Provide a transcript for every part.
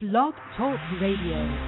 Blog Talk Radio.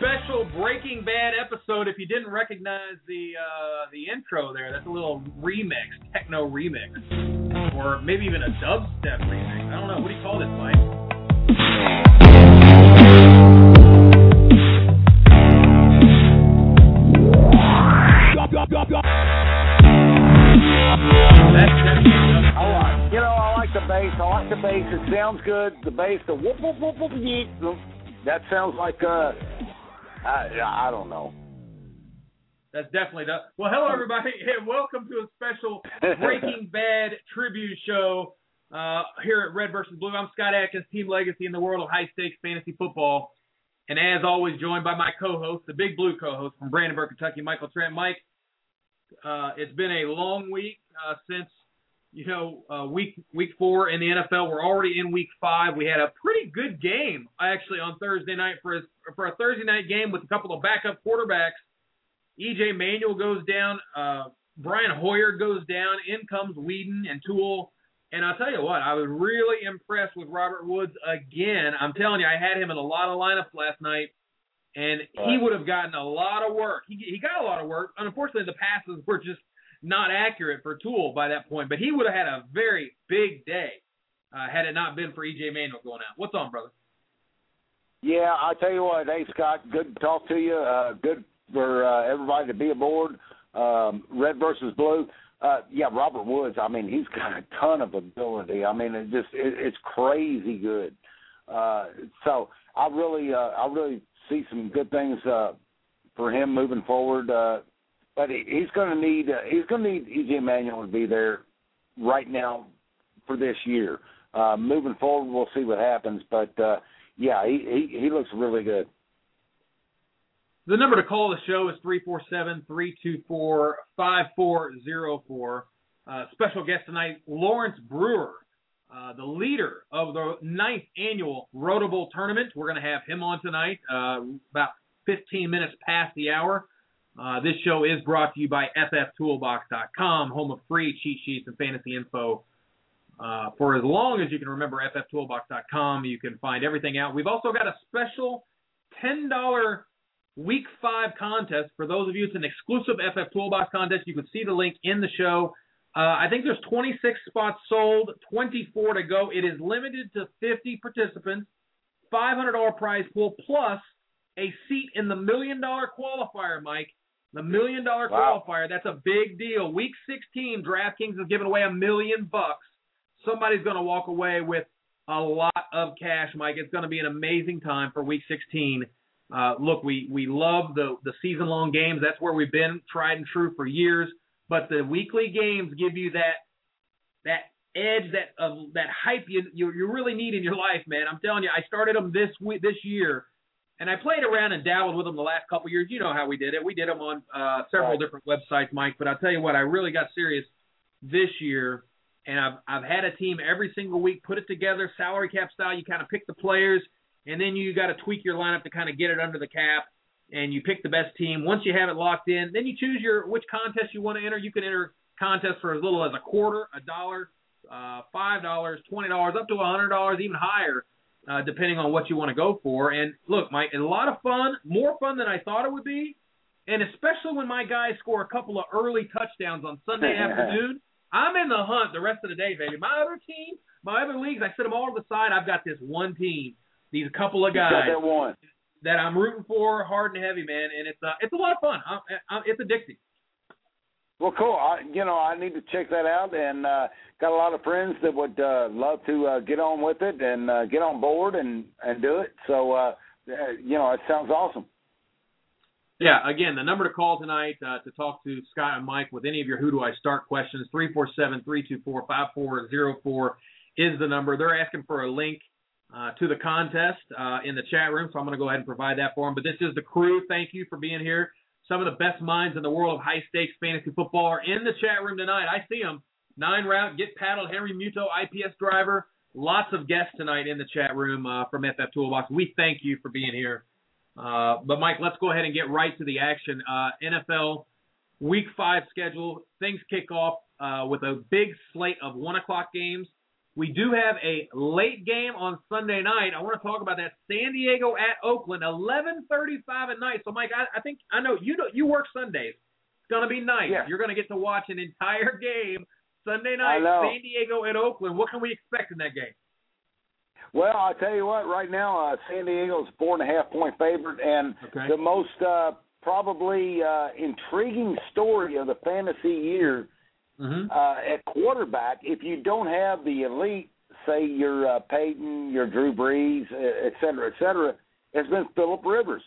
Special Breaking Bad episode. If you didn't recognize the uh, the intro there, that's a little remix, techno remix, or maybe even a dubstep remix. I don't know. What do you call this, Mike? The bass. I like the bass. It sounds good. The bass, the whoop whoop whoop whoop. That sounds like uh, I I don't know. That's definitely the. Well, hello everybody, and welcome to a special Breaking Bad tribute show uh, here at Red versus Blue. I'm Scott Atkins, Team Legacy in the world of high stakes fantasy football, and as always, joined by my co-host, the Big Blue co-host from Brandenburg, Kentucky, Michael Trent. Mike, uh, it's been a long week uh, since you know uh, week week four in the NFL. We're already in week five. We had a pretty good game actually on Thursday night for a, for a Thursday night game with a couple of backup quarterbacks. EJ Manuel goes down. Uh, Brian Hoyer goes down. In comes Weeden and Tuel. And I'll tell you what, I was really impressed with Robert Woods again. I'm telling you, I had him in a lot of lineups last night, and he would have gotten a lot of work. He he got a lot of work. Unfortunately, the passes were just not accurate for Tuel by that point, but he would have had a very big day uh, had it not been for EJ Manuel going out. What's on, brother? Yeah, I tell you what, hey Scott, good to talk to you. Uh, good for uh, everybody to be aboard. Um, Red versus Blue. Uh, yeah, Robert Woods. I mean, he's got a ton of ability. I mean, it just it, it's crazy good. Uh, so I really, uh, I really see some good things uh, for him moving forward. Uh, but he, he's going to need, uh, he's going to need EJ Manuel to be there right now for this year. Uh, moving forward, we'll see what happens. But uh, yeah, he, he he looks really good. The number to call the show is 347 324 5404. Special guest tonight, Lawrence Brewer, uh, the leader of the ninth annual Roto Bowl tournament. We're going to have him on tonight, uh, about 15 minutes past the hour. Uh, this show is brought to you by FFToolbox.com, home of free cheat sheets and fantasy info. Uh, for as long as you can remember FFToolbox.com, you can find everything out. We've also got a special $10 Week 5 contest. For those of you, it's an exclusive FF Toolbox contest. You can see the link in the show. Uh, I think there's 26 spots sold, 24 to go. It is limited to 50 participants, $500 prize pool, plus a seat in the million dollar qualifier, Mike. The million dollar Wow. qualifier, that's a big deal. Week 16, DraftKings is giving away a million bucks. Somebody's going to walk away with a lot of cash, Mike. It's going to be an amazing time for Week 16. Uh, look, we we love the the season long games. That's where we've been tried and true for years. But the weekly games give you that that edge, that of that hype you, you you really need in your life, man. I'm telling you, I started them this week, this year, and I played around and dabbled with them the last couple years. You know how we did it. We did them on uh, several Right. different websites, Mike. But I'll tell you what, I really got serious this year, and I've I've had a team every single week put it together, salary cap style. You kind of pick the players, and then you got to tweak your lineup to kind of get it under the cap. and you pick the best team. Once you have it locked in, then you choose your which contest you want to enter. You can enter contests for as little as a quarter, a dollar, uh, five dollars, twenty dollars, up to a hundred dollars, even higher, uh, depending on what you want to go for. And look, Mike, a lot of fun, more fun than I thought it would be, and especially when my guys score a couple of early touchdowns on Sunday afternoon. I'm in the hunt the rest of the day, baby. My other team, my other leagues, I set them all to the side. I've got this one team, these couple of guys that one. that I'm rooting for, hard and heavy, man, and it's uh, it's a lot of fun. I, I, it's addicting. Well, cool. I, you know, I need to check that out, and uh, got a lot of friends that would uh, love to uh, get on with it and uh, get on board and and do it. So, uh, you know, it sounds awesome. Yeah, again, the number to call tonight uh, to talk to Scott and Mike with any of your Who Do I Start questions, three four seven three two four five four zero four is the number. They're asking for a link uh, to the contest uh, in the chat room, so I'm going to go ahead and provide that for them. But this is the crew. Thank you for being here. Some of the best minds in the world of high stakes fantasy football are in the chat room tonight. I see them. Nine route, get paddled, Henry Muto, IPS driver. Lots of guests tonight in the chat room uh, from FF Toolbox. We thank you for being here. Uh, but Mike, let's go ahead and get right to the action. Uh, NFL Week Five schedule. Things kick off uh, with a big slate of one o'clock games. We do have a late game on Sunday night. I want to talk about that. San Diego at Oakland, 11:35 at night. So, Mike, I, I think I know you know you work Sundays. It's gonna be nice. Yeah. You're gonna get to watch an entire game Sunday night. San Diego at Oakland. What can we expect in that game? Well, I tell you what, right now uh, San Diego's four and a half point favorite, and Okay. the most uh, probably uh, intriguing story of the fantasy year Mm-hmm. uh, at quarterback. If you don't have the elite, say your uh, Peyton, your Drew Brees, et cetera, et cetera, has been Philip Rivers.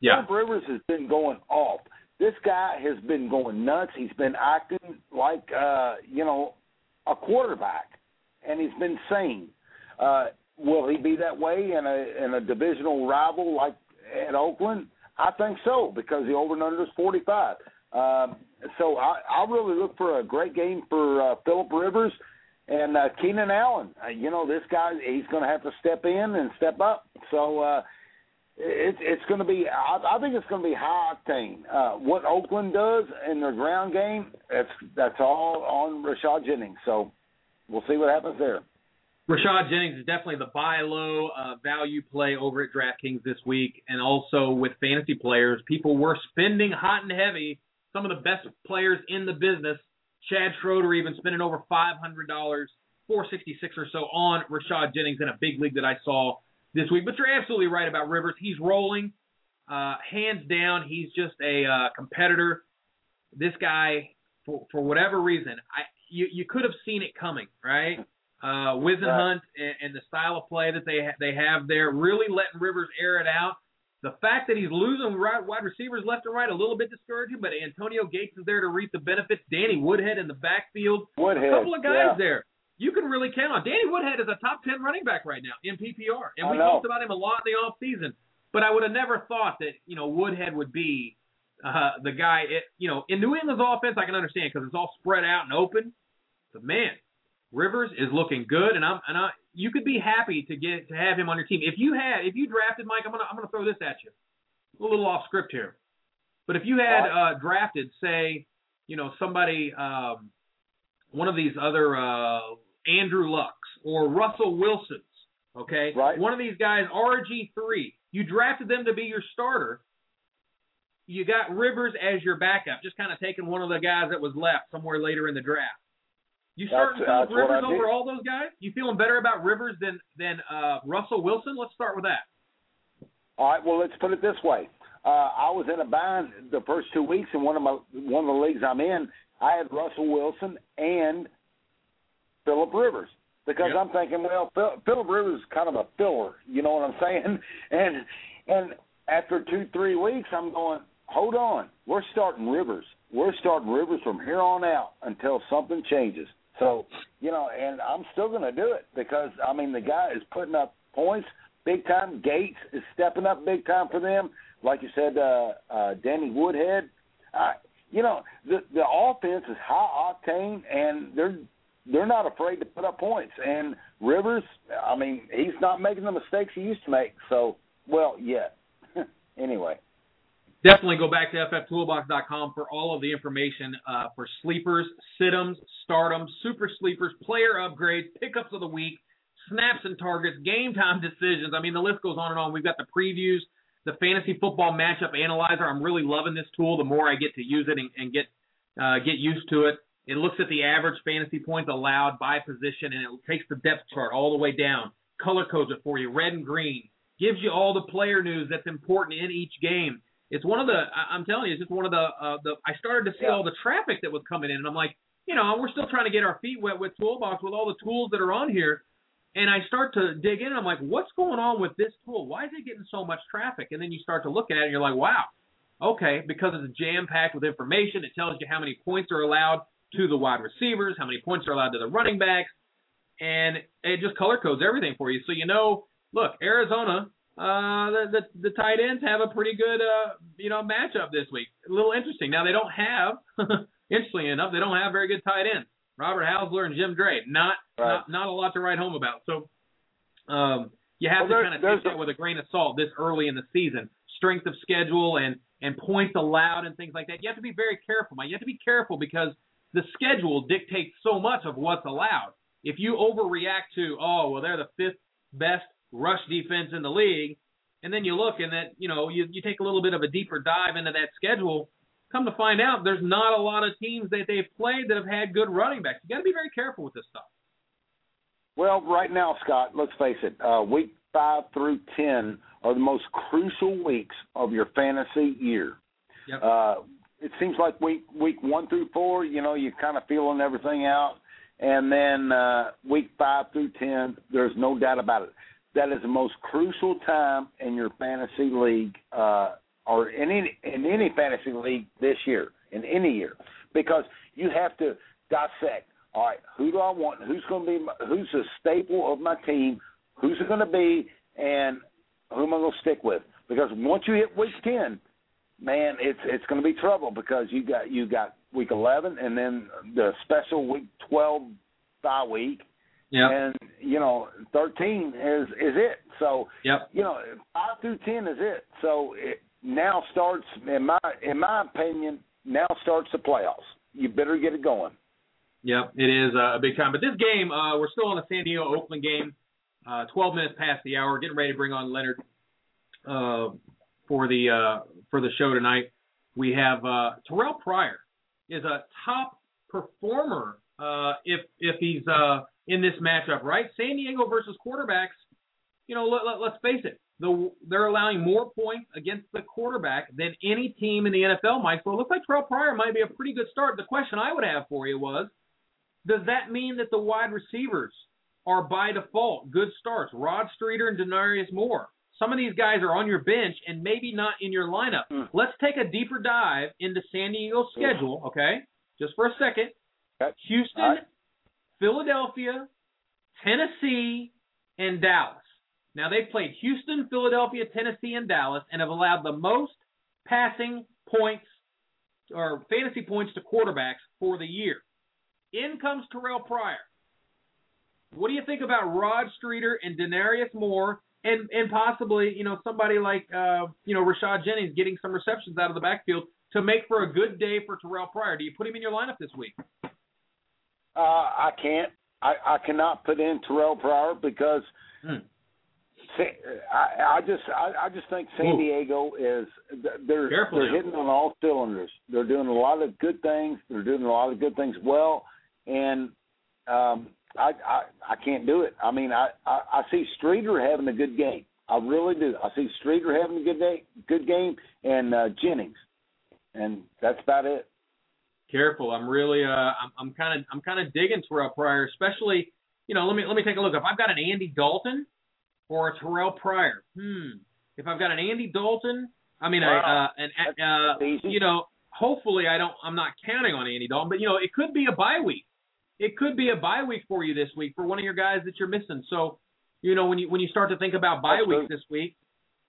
Yeah. Philip Rivers has been going off. This guy has been going nuts. He's been acting like uh, you know a quarterback, and he's been sane. Uh, will he be that way in a in a divisional rival like at Oakland? I think so because the over and under is forty five. Um, so I, I really look for a great game for uh, Philip Rivers and uh, Keenan Allen. Uh, you know this guy; he's going to have to step in and step up. So. Uh, it's it's going to be. I, I think it's going to be high octane. Uh, what Oakland does in their ground game, that's that's all on Rashad Jennings. So we'll see what happens there. Rashad Jennings is definitely the buy low uh, value play over at DraftKings this week, and also with fantasy players, people were spending hot and heavy. Some of the best players in the business, Chad Schroeder, even spending over five hundred dollars, four sixty six or so on Rashad Jennings in a big league that I saw this week. But you're absolutely right about Rivers. He's rolling, uh, hands down. He's just a uh, competitor. This guy, for for whatever reason, I you you could have seen it coming, right? uh, Whisenhunt and, and the style of play that they ha- they have there, really letting Rivers air it out. The fact that he's losing right, wide receivers left and right a little bit discouraging, but Antonio Gates is there to reap the benefits. Danny Woodhead in the backfield, Woodhead, a couple of guys yeah. there you can really count on. Danny Woodhead is a top ten running back right now in PPR, and we talked about him a lot in the off season. But I would have never thought that you know Woodhead would be uh, the guy. It, you know, in New England's offense, I can understand because it's all spread out and open. But man, Rivers is looking good, and I'm and I you could be happy to get to have him on your team. If you had if you drafted Mike, I'm gonna I'm gonna throw this at you, a little off script here, but if you had uh, drafted say you know somebody um, one of these other uh, Andrew Lucks or Russell Wilsons, okay, Right. one of these guys RG three, you drafted them to be your starter. You got Rivers as your backup, just kind of taking one of the guys that was left somewhere later in the draft. You starting That's- Philip Rivers over all those guys? You feeling better about Rivers than than uh, Russell Wilson? Let's start with that. All right. Well, let's put it this way. Uh, I was in a bind the first two weeks in one of my one of the leagues I'm in. I had Russell Wilson and Philip Rivers because Yep. I'm thinking, well, Phil, Philip Rivers is kind of a filler. You know what I'm saying? And and after two three weeks, I'm going, hold on, we're starting Rivers. We're starting Rivers from here on out until something changes. So you know, and I'm still going to do it because I mean the guy is putting up points big time. Gates is stepping up big time for them. Like you said, uh, uh, Danny Woodhead. Uh, you know, the the offense is high octane, and they're they're not afraid to put up points. And Rivers, I mean, he's not making the mistakes he used to make. So, well, yet. anyway, definitely go back to fftoolbox.com for all of the information uh, for sleepers, situms, stardoms, super sleepers, player upgrades, pickups of the week, snaps and targets, game time decisions. I mean, the list goes on and on. We've got the previews, the fantasy football matchup analyzer. I'm really loving this tool. The more I get to use it and, and get uh, get used to it, it looks at the average fantasy points allowed by position, and it takes the depth chart all the way down, color codes it for you, red and green, gives you all the player news that's important in each game it's one of the I'm telling you, it's just one of the uh, the I started to see yeah. all the traffic that was coming in, and I'm like, you know, we're still trying to get our feet wet with Toolbox with all the tools that are on here, and I start to dig in, and I'm like, what's going on with this tool? Why is it getting so much traffic? And then you start to look at it, and you're like, wow, okay, because it's jam packed with information. It tells you how many points are allowed to the wide receivers, how many points are allowed to the running backs, and it just color codes everything for you. So you know, look, Arizona uh, the, the the tight ends have a pretty good uh you know matchup this week. A little interesting. Now they don't have, interestingly enough, they don't have very good tight ends. Robert Housler and Jim Dray. Not right. not not a lot to write home about. So um, you have well, to kind of take that with a grain of salt this early in the season. Strength of schedule and and points allowed and things like that. You have to be very careful. You have to be careful because the schedule dictates so much of what's allowed. If you overreact to, oh well, they're the fifth best rush defense in the league, and then you look and that you know you you take a little bit of a deeper dive into that schedule. Come to find out, there's not a lot of teams that they've played that have had good running backs. You got to be very careful with this stuff. Well, right now, Scott, let's face it. Uh, week five through ten are the most crucial weeks of your fantasy year. Yep. Uh, it seems like week week one through four, you know, you're kind of feeling everything out, and then uh, week five through ten, there's no doubt about it that is the most crucial time in your fantasy league uh, or in any in any fantasy league this year, in any year, because you have to dissect. All right, who do I want? Who's going to be? My, who's the staple of my team? Who's it going to be? And who am I going to stick with? Because once you hit week ten, man, it's it's going to be trouble because you got you got week eleven and then the special week twelve bye week, yeah. And you know, thirteen is is it. So yep. you know, five through ten is it. So it now starts in my in my opinion, now starts the playoffs. You better get it going. Yep, it is a big time. But this game, uh, we're still on the San Diego Oakland game. Uh, 12 minutes past the hour, getting ready to bring on Leonard uh, for the uh, for the show tonight. We have uh, Terrell Pryor is a top performer uh, if if he's uh, in this matchup, right? San Diego versus quarterbacks. You know, let, let, let's face it. The, they're allowing more points against the quarterback than any team in the NFL might. So it looks like Terrell Pryor might be a pretty good start. The question I would have for you was, does that mean that the wide receivers are by default good starts? Rod Streater and Denarius Moore. Some of these guys are on your bench and maybe not in your lineup. Mm. Let's take a deeper dive into San Diego's schedule, okay? Just for a second. Okay. Houston, right. Philadelphia, Tennessee, and Dallas. Now they've played Houston, Philadelphia, Tennessee, and Dallas, and have allowed the most passing points or fantasy points to quarterbacks for the year. In comes Terrell Pryor. What do you think about Rod Streater and Denarius Moore, and and possibly you know somebody like uh, you know Rashad Jennings getting some receptions out of the backfield to make for a good day for Terrell Pryor? Do you put him in your lineup this week? Uh, I can't. I, I cannot put in Terrell Pryor because hmm. I, I just I, I just think San Ooh. Diego is they're Careful they're now. hitting on all cylinders. They're doing a lot of good things. They're doing a lot of good things well, and um, I, I I can't do it. I mean I, I I see Streater having a good game. I really do. I see Streater having a good day, good game, and uh, Jennings, and that's about it careful. I'm really uh I'm I'm kind of I'm kind of digging Terrell Pryor, especially you know let me let me take a look. If I've got an Andy Dalton or a Terrell Pryor, hmm. If I've got an Andy Dalton, I mean wow. uh, an uh, you know hopefully I don't I'm not counting on Andy Dalton, but you know it could be a bye week. It could be a bye week for you this week for one of your guys that you're missing. So you know when you when you start to think about bye weeks this week,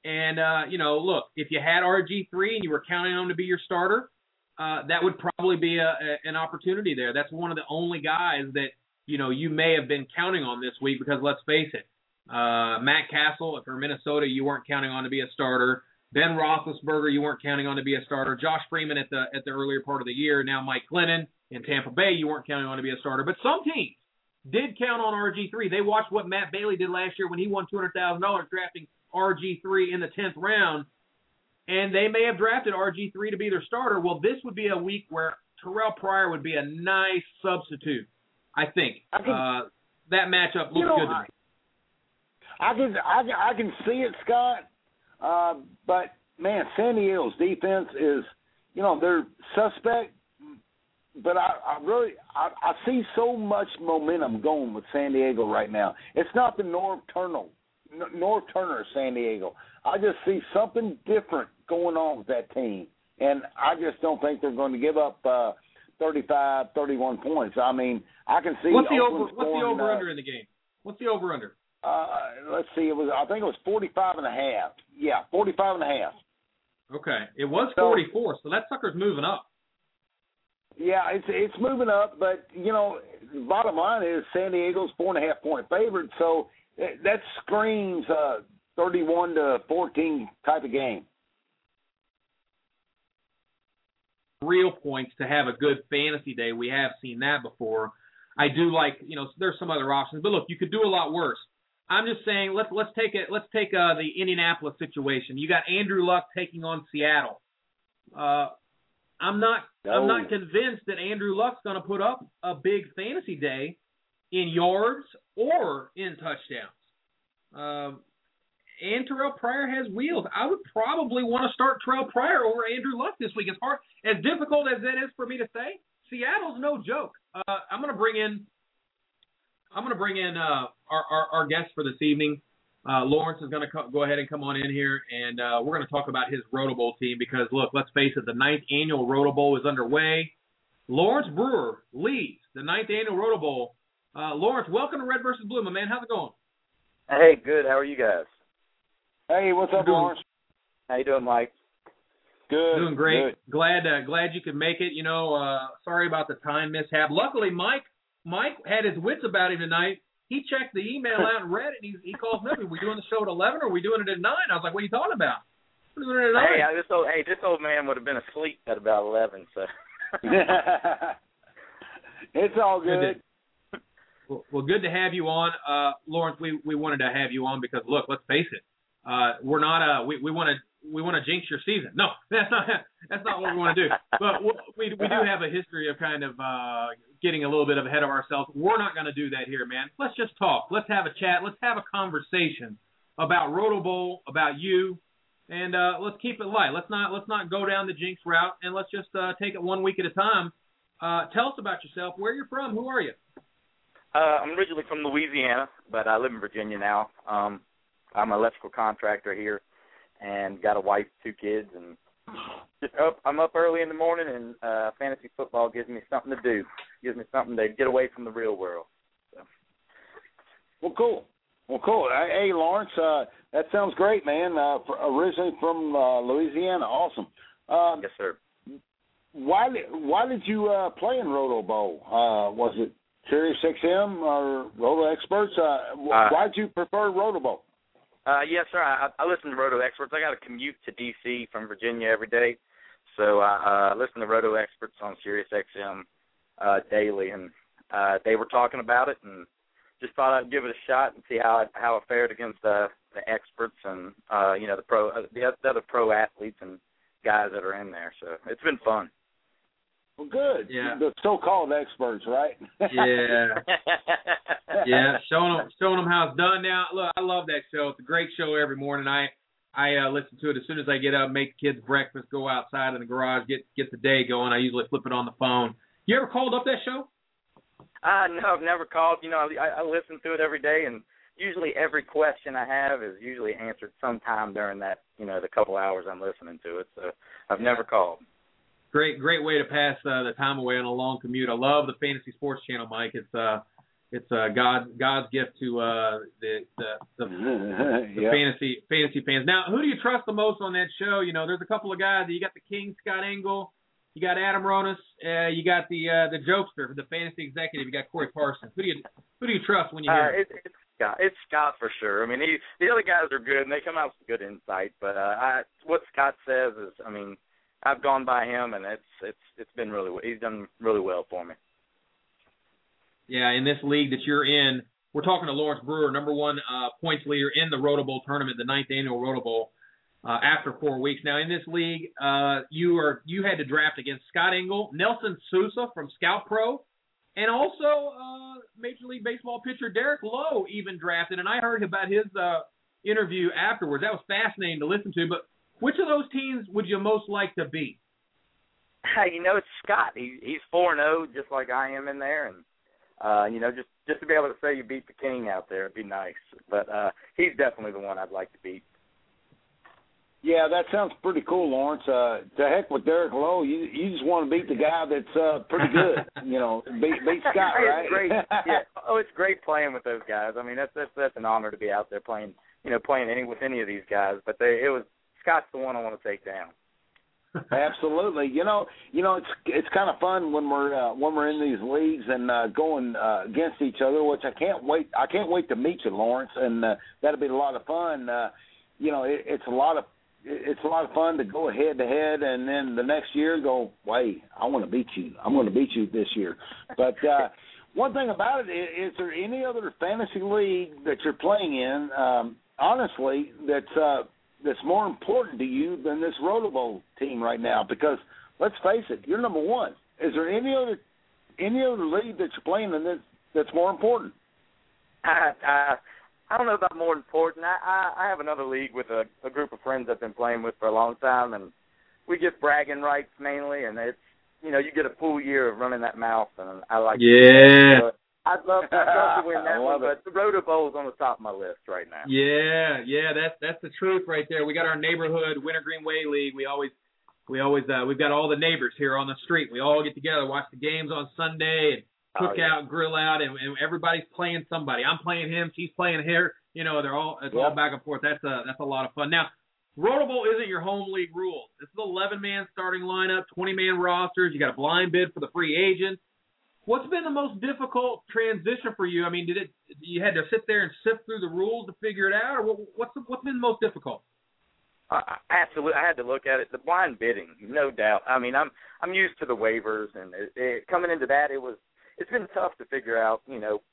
and uh, you know look if you had RG three and you were counting on him to be your starter uh, that would probably be a, a, an opportunity there. That's one of the only guys that you know you may have been counting on this week because let's face it, uh, Matt Cassel for Minnesota you weren't counting on to be a starter. Ben Roethlisberger, you weren't counting on to be a starter. Josh Freeman at the at the earlier part of the year. Now Mike Glennon in Tampa Bay, you weren't counting on to be a starter. But some teams did count on RG3. They watched what Matt Bailey did last year when he won two hundred thousand dollars drafting RG3 in the tenth round, and they may have drafted RG3 to be their starter. Well, this would be a week where Terrell Pryor would be a nice substitute. I think I can- uh, that matchup looks You know, good to I- me. I can I can, I can see it, Scott. Uh, but man, San Diego's defense is, you know, they're suspect. But I, I really I, I see so much momentum going with San Diego right now. It's not the Norv Turner, Norv Turner of San Diego. I just see something different going on with that team, and I just don't think they're going to give up uh, 35, 31 points. I mean, I can see. What's the Oakland over? What's the scoring, over uh, under in the game? What's the over under? uh, let's see, it was I think it was forty five and a half. Yeah, forty five and a half. Okay, it was So- 44, so that sucker's moving up. Yeah, it's it's moving up, but you know, bottom line is San Diego's four and a half point favorite, so that that screams uh thirty one to fourteen type of game. real points to have a good fantasy day. We have seen that before. I do like, you know, there's some other options, but look, you could do a lot worse. I'm just saying, let's let's take it. Let's take uh, the Indianapolis situation. You got Andrew Luck taking on Seattle. Uh, I'm not. I'm not convinced that Andrew Luck's going to put up a big fantasy day in yards or in touchdowns. Um, and Terrell Pryor has wheels. I would probably want to start Terrell Pryor over Andrew Luck this week. As hard as difficult as that is for me to say, Seattle's no joke. Uh, I'm going to bring in. I'm going to bring in uh, our, our our guest for this evening. Uh, Lawrence is going to co- go ahead and come on in here, and uh, we're going to talk about his Roto Bowl team because look, let's face it, the ninth annual Roto Bowl is underway. Lawrence Brewer leads the ninth annual Roto Bowl. Uh, Lawrence, welcome to Red versus Blue, my man. How's it going? Hey, good. How are you guys? Hey, what's up, Doing- Lawrence? How you doing, Mike? Good. Doing great. Good. Glad uh, glad you could make it. You know, uh, sorry about the time mishap. Luckily, Mike Mike had his wits about him tonight. He checked the email out and read it. And he he calls me. up. Are we doing the show at eleven or are we doing it at nine? I was like, What are you talking about? We're doing it at. Hey, I, this old hey, this old man would have been asleep at about eleven. So. it's all good. Well, well, good to have you on, uh, Lawrence. We we wanted to have you on because look, let's face it, uh, we're not uh we we want to we want to jinx your season. No, that's not that's not what we want to do. But we we do have a history of kind of uh getting a little bit ahead of ourselves. We're not going to do that here, man. Let's just talk. Let's have a chat. Let's have a conversation about Roto Bowl, about you, and uh, let's keep it light. Let's not let's not go down the jinx route, and let's just uh, take it one week at a time. Uh, tell us about yourself. Where you're from? Who are you? Uh, I'm originally from Louisiana, but I live in Virginia now. Um, I'm an electrical contractor here, and got a wife, two kids, and just up. I'm up early in the morning, and uh, fantasy football gives me something to do. Gives me something to get away from the real world. Well, cool. Well, cool. Hey, Lawrence, uh, that sounds great, man. Uh, for, originally from uh, Louisiana, awesome. Um, Yes, sir. why did why did you uh, play in Roto Bowl? Uh, was it Sirius XM or Roto Experts? Uh, Uh, why did you prefer Roto Bowl? Uh, yes, sir. I, I listen to Roto Experts. I got to commute to D.C. from Virginia every day, so I uh, listen to Roto Experts on Sirius XM uh, daily, and uh, they were talking about it, and just thought I'd give it a shot and see how it, how it fared against uh, the experts and uh, you know the pro uh, the, the other pro athletes and guys that are in there. So it's been fun. Well, good. Yeah. The so-called experts, right? Yeah, yeah, showing them showing them how it's done. Now, look, I love that show. It's a great show every morning. I I uh, listen to it as soon as I get up, make the kids breakfast, go outside in the garage, get get the day going. I usually flip it on the phone. You ever called up that show? Uh, no, I've never called. You know, I, I listen to it every day, and usually every question I have is usually answered sometime during that, you know, the couple hours I'm listening to it. So I've never called. Great great way to pass uh, the time away on a long commute. I love the Fantasy Sports Channel, Mike. It's uh it's uh God God's gift to uh the the the the yeah. fantasy fantasy fans. Now, who do you trust the most on that show? You know, there's a couple of guys. You got the King, Scott Engel. You got Adam Ronis. Uh, you got the uh, the jokester, the fantasy executive. You got Corey Parsons. Who do you who do you trust when you Uh, hear? it, it's Scott. It's Scott for sure. I mean, he the other guys are good and they come out with good insight, but uh, I what Scott says is, I mean, I've gone by him and it's it's it's been really he's done really well for me. Yeah, in this league that you're in, we're talking to Lawrence Brewer, number one uh, points leader in the Roto Bowl tournament, the ninth annual Roto Bowl. Uh, after four weeks. Now in this league, uh, you are you had to draft against Scott Engel, Nelson Sousa from Scout Pro, and also uh, Major League Baseball pitcher Derek Lowe even drafted. And I heard about his uh, interview afterwards. That was fascinating to listen to. But which of those teams would you most like to beat? You know it's Scott. He, he's four and zero, oh, just like I am in there, and uh, you know just just to be able to say you beat the king out there, it'd be nice. But uh, he's definitely the one I'd like to beat. Yeah, that sounds pretty cool, Lawrence. Uh, to heck with Derek Lowe. You you just want to beat the guy that's uh, pretty good. you know, beat beat Scott, right? it's great. yeah. Oh, it's great playing with those guys. I mean, that's that's that's an honor to be out there playing. You know, playing any with any of these guys. But they it was Scott's the one I want to take down. Absolutely. You know, you know, it's it's kind of fun when we're uh, when we're in these leagues and uh, going uh, against each other, which I can't wait. I can't wait to meet you, Lawrence, and uh, that'll be a lot of fun. Uh, you know, it, it's a lot of it's a lot of fun to go head to head, and then the next year go, wait, I want to beat you. I'm going to beat you this year. But uh, one thing about it is, is there any other fantasy league that you're playing in, um, honestly, that's uh, that's more important to you than this Roto Bowl team right now? Because let's face it, you're number one. Is there any other any other league that you're playing in that that's more important? I, I I don't know about more important. I I, I have another league with a, a group of friends I've been playing with for a long time, and we get bragging rights mainly, and it's you know you get a full year of running that mouth, and I like. Yeah. I'd love, I'd love to win that one, it. but the Roto Bowl is on the top of my list right now. Yeah, yeah, that's that's the truth right there. We got our neighborhood Wintergreen Way League. We always we always uh, we've got all the neighbors here on the street. We all get together, watch the games on Sunday, and cook oh, yeah. out, grill out, and, and everybody's playing somebody. I'm playing him, she's playing her. You know, they're all it's yep. all back and forth. That's a that's a lot of fun. Now, Roto Bowl isn't your home league rules. This is 11 man starting lineup, 20 man rosters. You got a blind bid for the free agents. What's been the most difficult transition for you? I mean, did it you had to sit there and sift through the rules to figure it out, or what, what's the, what's been the most difficult? Uh, absolutely, I had to look at it. The blind bidding, no doubt. I mean, I'm I'm used to the waivers, and it, it, coming into that, it was it's been tough to figure out, you know,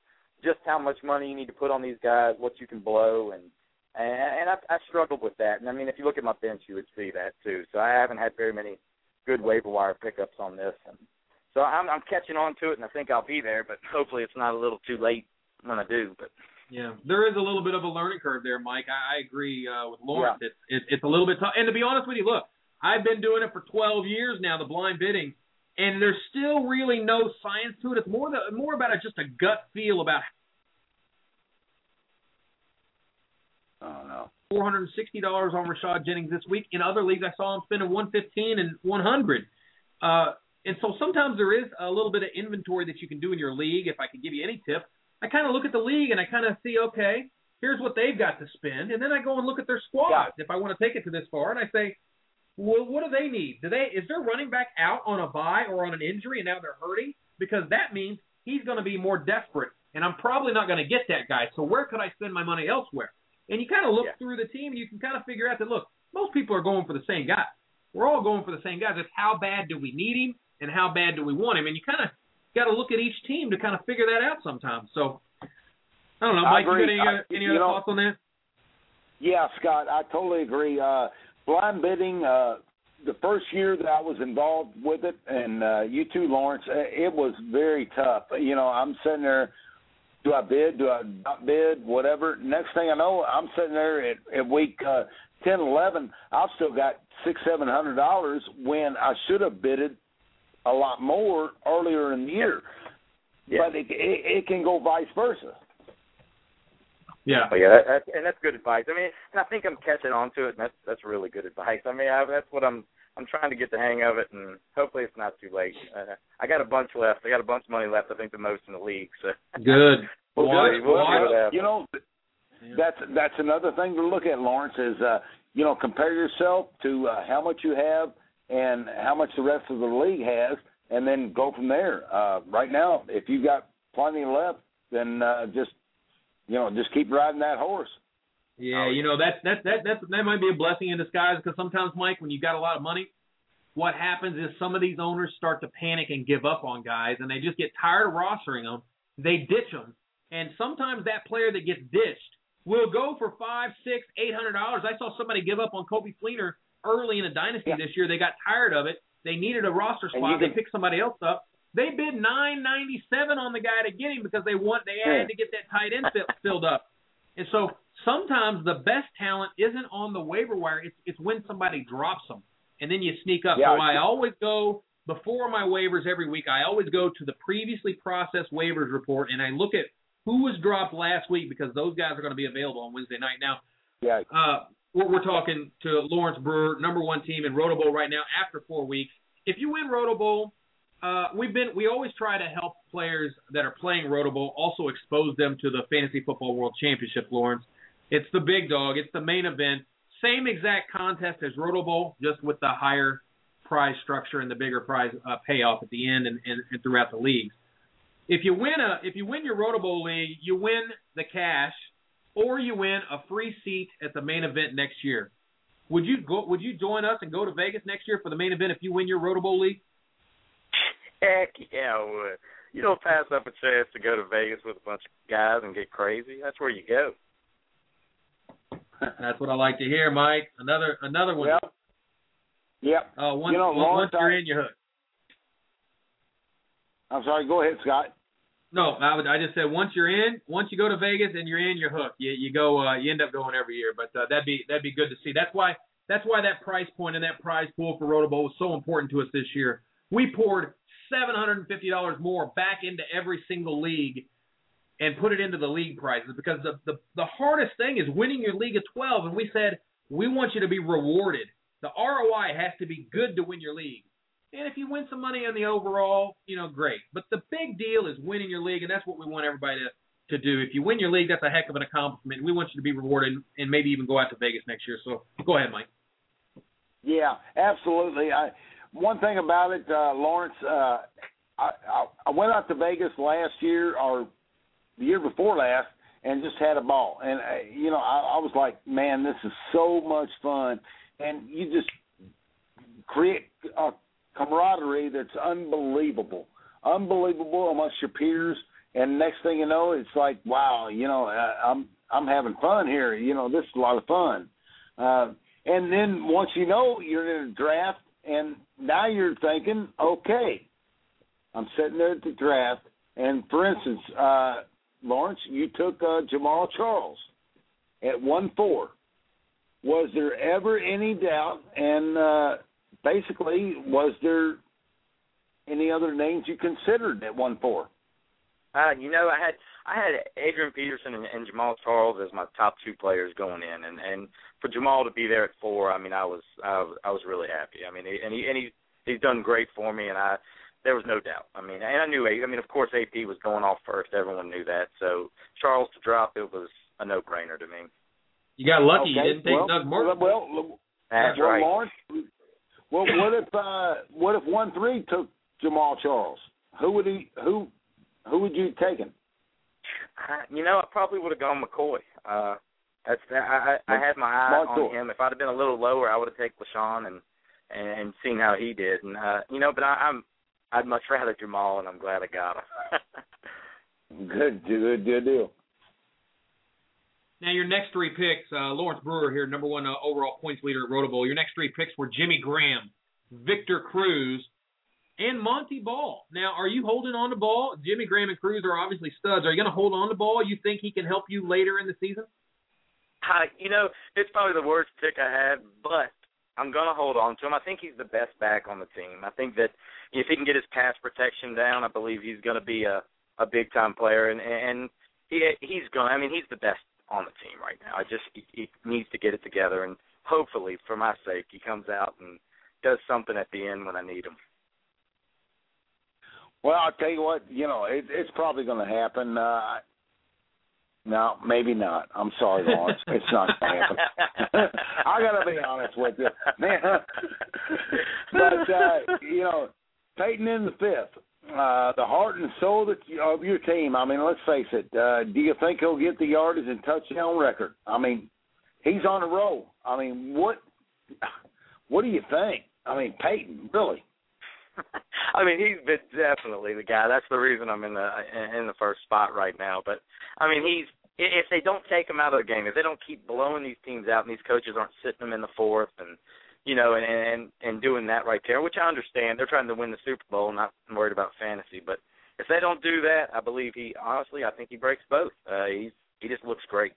just how much money you need to put on these guys, what you can blow, and and, and I, I struggled with that. And I mean, if you look at my bench, you would see that too. So I haven't had very many good waiver wire pickups on this, and so I'm, I'm catching on to it, and I think I'll be there. But hopefully, it's not a little too late when I do. But yeah, there is a little bit of a learning curve there, Mike. I, I agree uh, with Lawrence. Yeah. It's it, it's a little bit tough. And to be honest with you, look, I've been doing it for 12 years now, the blind bidding and there's still really no science to it. It's more the, more about a, just a gut feel about. Oh no. Four hundred and sixty dollars on Rashad Jennings this week. In other leagues, I saw him spending one fifteen and one hundred. Uh, and so sometimes there is a little bit of inventory that you can do in your league. If I could give you any tip, I kind of look at the league and I kind of see, okay, here's what they've got to spend, and then I go and look at their squads if I want to take it to this far, and I say, well, what do they need? Do they is their running back out on a bye or on an injury and now they're hurting? Because that means he's going to be more desperate, and I'm probably not going to get that guy. So where could I spend my money elsewhere? And you kind of look yeah. through the team, and you can kind of figure out that look, most people are going for the same guy. We're all going for the same guys. It's how bad do we need him, and how bad do we want him? And you kind of got to look at each team to kind of figure that out sometimes. So I don't know, Mike. You got any, I, any other know, thoughts on that? Yeah, Scott, I totally agree. Uh, blind bidding. Uh, the first year that I was involved with it, and uh, you too, Lawrence, uh, it was very tough. You know, I'm sitting there. Do I bid? Do I not bid? Whatever. Next thing I know, I'm sitting there at, at week uh, ten, eleven. I've still got six, seven hundred dollars when I should have bidded a lot more earlier in the year. Yeah. But it, it, it can go vice versa. Yeah. But yeah, that, that, and that's good advice. I mean, and I think I'm catching on to it, and that's that's really good advice. I mean, I, that's what I'm I'm trying to get the hang of it, and hopefully it's not too late. Uh, I got a bunch left. I got a bunch of money left. I think the most in the league. So good. well, good. We'll you know, that's that's another thing to look at, Lawrence. Is uh, you know, compare yourself to uh, how much you have and how much the rest of the league has, and then go from there. Uh, right now, if you've got plenty left, then uh, just you know, just keep riding that horse. Yeah, you know that that that that that might be a blessing in disguise because sometimes, Mike, when you've got a lot of money, what happens is some of these owners start to panic and give up on guys, and they just get tired of rostering them. They ditch them, and sometimes that player that gets ditched will go for five, six, eight hundred dollars. I saw somebody give up on Coby Fleener early in a dynasty Yeah. this year. They got tired of it. They needed a roster spot. They picked somebody else up. They bid nine ninety seven on the guy to get him because they want they Yeah. had to get that tight end fi- filled up. And so sometimes the best talent isn't on the waiver wire. It's it's when somebody drops them, and then you sneak up. Yeah, so I always go before my waivers every week. I always go to the previously processed waivers report, and I look at who was dropped last week because those guys are going to be available on Wednesday night. Now, Yeah, uh, we're, we're talking to Lawrence Brewer, number one team in Roto Bowl right now after four weeks. If you win Roto Bowl, uh, we've been we always try to help players that are playing Roto Bowl also expose them to the Fantasy Football World Championship. Lawrence, it's the big dog, it's the main event, same exact contest as Roto Bowl, just with the higher prize structure and the bigger prize uh, payoff at the end and, and, and throughout the leagues. If you win a if you win your Roto Bowl league, you win the cash or you win a free seat at the main event next year. Would you go? Would you join us and go to Vegas next year for the main event if you win your Roto Bowl league? Heck yeah, I would. You don't pass up a chance to go to Vegas with a bunch of guys and get crazy. That's where you go. That's what I like to hear, Mike. Another another one. Yep. Yep. Uh, once, You know, once Lawrence, you're in, you're hooked. I'm sorry. Go ahead, Scott. No, I would. I just said once you're in, once you go to Vegas and you're in, you're hooked. You you go. Uh, you end up going every year. But uh, that'd be that'd be good to see. That's why that's why that price point and that prize pool for Roto Bowl was so important to us this year. We poured seven hundred and fifty dollars more back into every single league and put it into the league prizes because the, the the hardest thing is winning your league of twelve. And we said we want you to be rewarded. The ROI has to be good to win your league. And if you win some money on the overall, you know, great. But the big deal is winning your league, and that's what we want everybody to, to do. If you win your league, that's a heck of an accomplishment. We want you to be rewarded and maybe even go out to Vegas next year. So go ahead, Mike. Yeah, absolutely. I one thing about it, uh, Lawrence, uh, I, I went out to Vegas last year or the year before last and just had a ball. And uh, you know, I, I was like, man, this is so much fun, and you just create a camaraderie that's unbelievable, unbelievable amongst your peers. And next thing you know, it's like, wow, you know, I, I'm I'm having fun here. You know, this is a lot of fun. Uh, and then once you know you're in a draft, and now you're thinking, okay, I'm sitting there at the draft, and for instance, uh, Lawrence, you took uh, Jamaal Charles at one four. Was there ever any doubt? And uh, basically, was there any other names you considered at one four? Uh, you know, I had I had Adrian Peterson and, and Jamaal Charles as my top two players going in, and and for Jamaal to be there at four, I mean, I was I was, I was really happy. I mean, he, and he and he he's done great for me, and I there was no doubt. I mean, and I knew I mean, of course, AP was going off first. Everyone knew that. So Charles to drop, it was a no brainer to me. You got lucky. You didn't take well, Doug Martin. Well, well, That's well, right. Lawrence, well, what if uh, what if one three took Jamaal Charles? Who would he who who would you taken? I, you know, I probably would have gone McCoy. Uh, that's I I, I had my eye Smart on choice. him. If I'd have been a little lower, I would have taken LeSean and and, and seen how he did. And uh, you know, but I, I'm I'd much rather Jamaal, and I'm glad I got him. Good, good, good deal. Now your next three picks, uh, Lawrence Brewer here, number one uh, overall points leader at Roto Bowl. Your next three picks were Jimmy Graham, Victor Cruz, and Montee Ball. Now, are you holding on to Ball? Jimmy Graham and Cruz are obviously studs. Are you going to hold on to Ball? You think he can help you later in the season? I, you know, it's probably the worst pick I had, but I'm gonna hold on to him. I think he's the best back on the team. I think that if he can get his pass protection down, I believe he's gonna be a a big time player, and and he he's going. I mean, he's the best on the team right now. I just he, he needs to get it together, and hopefully, for my sake, he comes out and does something at the end when I need him. Well, I'll tell you what, you know, it, it's probably going to happen. Uh, no, maybe not. I'm sorry, Lawrence. it's not going to happen. I got to be honest with you, man. but uh, you know, Peyton in the fifth. Uh, the heart and soul that of your team. I mean, let's face it. Uh, do you think he'll get the yardage and touchdown record? I mean, he's on a roll. I mean, what what do you think? I mean, Peyton, really? I mean, he's been definitely the guy. That's the reason I'm in the in the first spot right now. But I mean, he's if they don't take him out of the game, if they don't keep blowing these teams out, and these coaches aren't sitting them in the fourth, and you know, and and and doing that right there, which I understand. They're trying to win the Super Bowl, not worried about fantasy. But if they don't do that, I believe he honestly, I think he breaks both. Uh, he's he just looks great.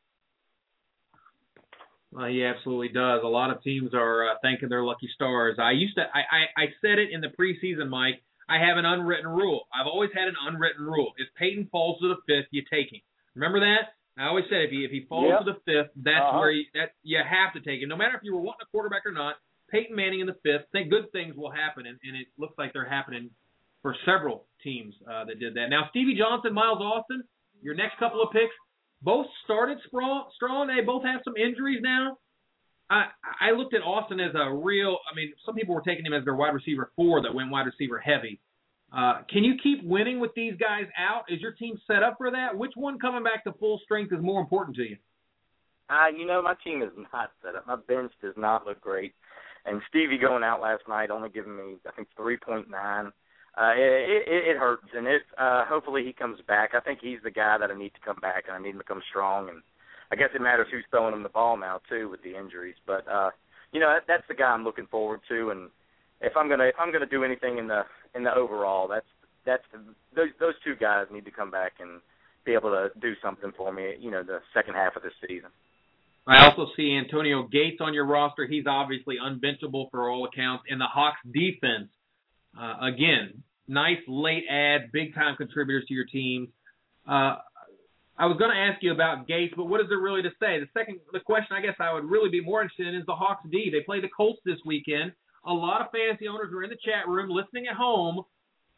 Uh, he absolutely does. A lot of teams are uh, thanking their lucky stars. I used to, I, I, I said it in the preseason, Mike. I have an unwritten rule. I've always had an unwritten rule. If Peyton falls to the fifth, you take him. Remember that? I always said if he if he falls yep. to the fifth, that's uh-huh. where you, that you have to take him. No matter if you were wanting a quarterback or not, Peyton Manning in the fifth. Think good things will happen, and, and it looks like they're happening for several teams uh, that did that. Now Stevie Johnson, Miles Austin, your next couple of picks, both started strong. They both have some injuries now. I I looked at Austin as a real. I mean, some people were taking him as their wide receiver four that went wide receiver heavy. Uh, can you keep winning with these guys out? Is your team set up for that? Which one coming back to full strength is more important to you? Uh, you know, my team is not set up. My bench does not look great. And Stevie going out last night, only giving me, I think, 3.9. Uh, it, it, it hurts, and it. Uh, hopefully he comes back. I think he's the guy that I need to come back, and I need him to come strong. And I guess it matters who's throwing him the ball now too with the injuries. But uh, you know, that, that's the guy I'm looking forward to. And if I'm gonna if I'm gonna do anything in the in the overall, that's that's the, those those two guys need to come back and be able to do something for me. You know, the second half of the season. I also see Antonio Gates on your roster. He's obviously unbenchable for all accounts. And the Hawks defense, uh, again, nice late add, big time contributors to your team. Uh, I was going to ask you about Gates, but what is there really to say? The second, the question I guess I would really be more interested in is the Hawks D. They play the Colts this weekend. A lot of fantasy owners are in the chat room listening at home,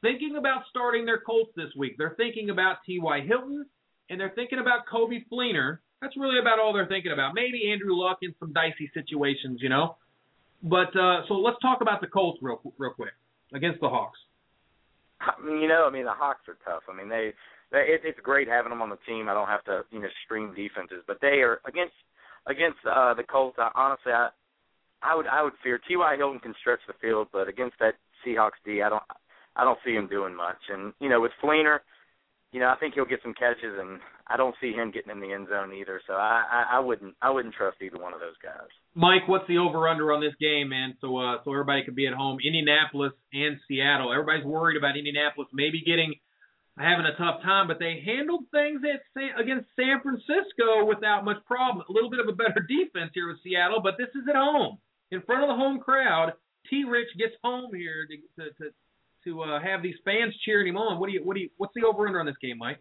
thinking about starting their Colts this week. They're thinking about T.Y. Hilton and they're thinking about Coby Fleener. That's really about all they're thinking about. Maybe Andrew Luck in some dicey situations, you know. But uh, so let's talk about the Colts real real quick against the Hawks. You know, I mean the Hawks are tough. I mean they, they it, it's great having them on the team. I don't have to you know stream defenses, but they are against against uh, the Colts. I, honestly, I I would I would fear T.Y. Hilton can stretch the field, but against that Seahawks D, I don't I don't see him doing much. And you know with Fleener, you know, I think he'll get some catches, and I don't see him getting in the end zone either. So I, I, I wouldn't, I wouldn't trust either one of those guys. Mike, what's the over under on this game, man? So, uh, so everybody can be at home. Indianapolis and Seattle. Everybody's worried about Indianapolis maybe getting, having a tough time, but they handled things at San, against San Francisco without much problem. A little bit of a better defense here with Seattle, but this is at home in front of the home crowd. T. Rich gets home here to, to, to to uh, have these fans cheering him on. What do you what do you what's the over under on this game, Mike?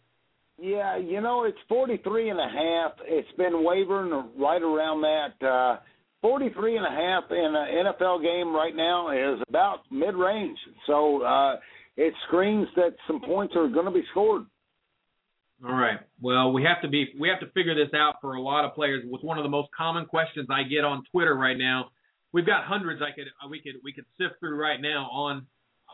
Yeah, you know it's forty three and a half. It's been wavering right around that. Uh, Forty three and a half in an NFL game right now is about mid range. So uh, it screams that some points are going to be scored. All right. Well, we have to be we have to figure this out for a lot of players. With one of the most common questions I get on Twitter right now, we've got hundreds I could we could we could sift through right now on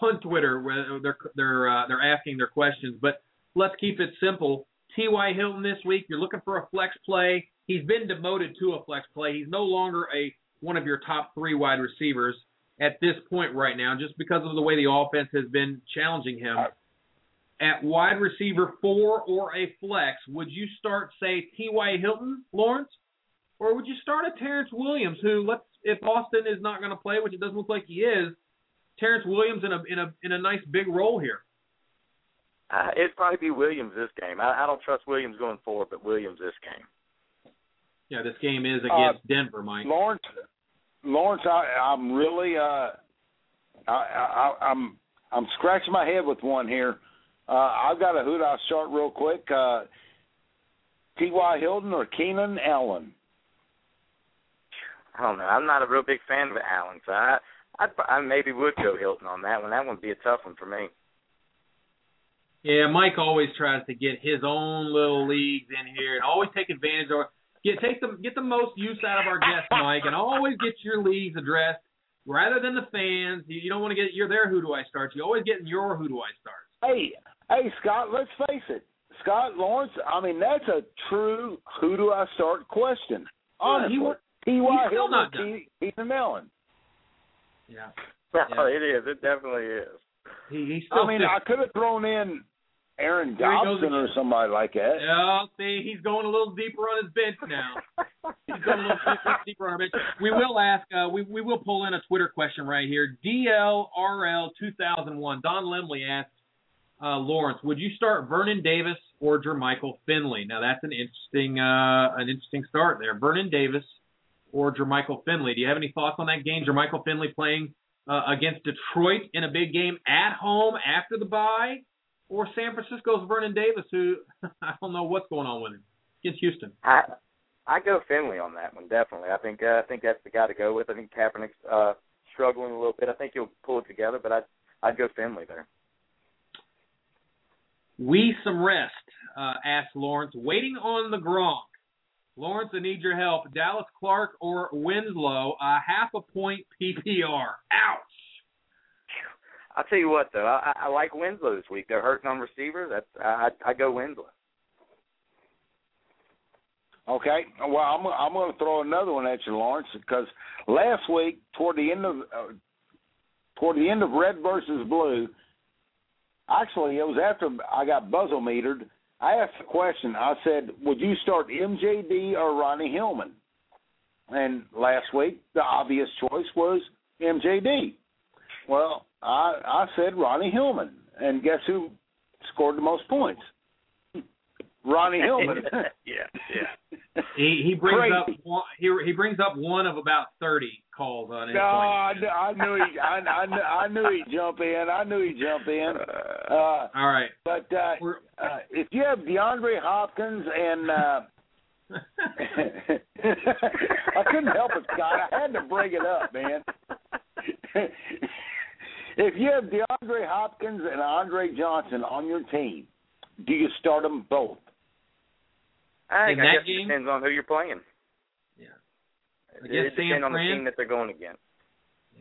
on Twitter where they're they're uh, they're asking their questions. But let's keep it simple. T.Y. Hilton this week, you're looking for a flex play. He's been demoted to a flex play. He's no longer a one of your top three wide receivers at this point right now, just because of the way the offense has been challenging him. At wide receiver four or a flex, would you start say T.Y. Hilton, Lawrence, or would you start a Terrence Williams, who let's if Austin is not going to play, which it doesn't look like he is, Terrence Williams in a in a in a nice big role here? Uh, it'd probably be Williams this game. I, I don't trust Williams going forward, but Williams this game. Yeah, this game is against uh, Denver, Mike. Lawrence, Lawrence, I, I'm really, uh, I, I, I'm, I'm scratching my head with one here. Uh, I've got a hoot. I'll start real quick. Uh, T.Y. Hilton or Keenan Allen? I don't know. I'm not a real big fan of Allen, so I, I, I maybe would go Hilton on that one. That one would be a tough one for me. Yeah, Mike always tries to get his own little leagues in here and always take advantage of get take the get the most use out of our guests, Mike, and always get your leagues addressed rather than the fans. You, you don't want to get you're there. Who do I start? You always get in your who do I start. Hey, hey, Scott. Let's face it, Scott Lawrence. I mean, that's a true "Who do I start?" question. Honestly, he was T.Y. He's still not Hilton, Ethan Allen. Yeah. Oh, it is. It definitely is. He, he still. I mean, sits. I could have thrown in Aaron Here he goes Dobson or somebody like that. Yeah, see, he's going a little deeper on his bench now. he's going a little deeper, deeper on our bench. We will ask. Uh, we we will pull in a Twitter question right here. DLRL 2001. Don Lemley asks uh, Lawrence, would you start Vernon Davis or Jermichael Finley? Now that's an interesting uh, an interesting start there. Vernon Davis or Jermichael Finley. Do you have any thoughts on that game? Jermichael Finley playing uh, against Detroit in a big game at home after the bye, or San Francisco's Vernon Davis, who I don't know what's going on with him against Houston. I I go Finley on that one definitely. I think uh, I think that's the guy to go with. I think Kaepernick's uh, struggling a little bit. I think he'll pull it together, but I'd I'd go Finley there. We some rest, uh, asked Lawrence, waiting on the Gronk. Lawrence, I need your help. Dallas Clark or Winslow, a half a point PPR. Ouch. I'll tell you what though, I, I like Winslow this week. They're hurting on receivers. That's I I go Winslow. Okay. Well, I'm I'm going to throw another one at you, Lawrence, because last week toward the end of uh, toward the end of Red versus Blue, actually it was after I got buzzle metered. I asked a question. I said, "Would you start MJD or Ronnie Hillman?" And last week the obvious choice was MJD. Well, I I said Ronnie Hillman, and guess who scored the most points? Ronnie Hillman. yeah, yeah. He he brings Crazy. up one, he he brings up one of about thirty calls on his No, I, I knew he. I, I, knew, I knew he'd jump in. I knew he'd jump in. Uh, All right. but uh, uh, if you have DeAndre Hopkins and uh, I couldn't help it, Scott. I had to bring it up, man. if you have DeAndre Hopkins and Andre Johnson on your team, do you start them both? I think In I that guess game? it depends on who you're playing. Yeah. It, Against it depends San on the Fran? team that they're going against.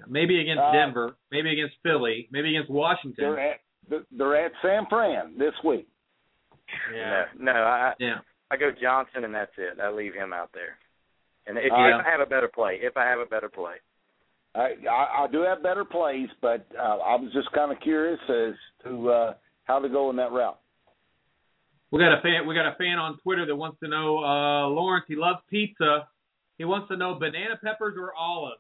maybe against Uh, Denver, maybe against Philly, maybe against Washington. They're at they're at San Fran this week. Yeah. No, no, I Yeah. I go Johnson and that's it. I leave him out there. And if, Uh, if I have a better play, if I have a better play, I, I, I do have better plays, but uh, I was just kind of curious as to uh, how to go in that route. We got a fan. We got a fan on Twitter that wants to know uh, Lawrence. He loves pizza. He wants to know banana peppers or olives.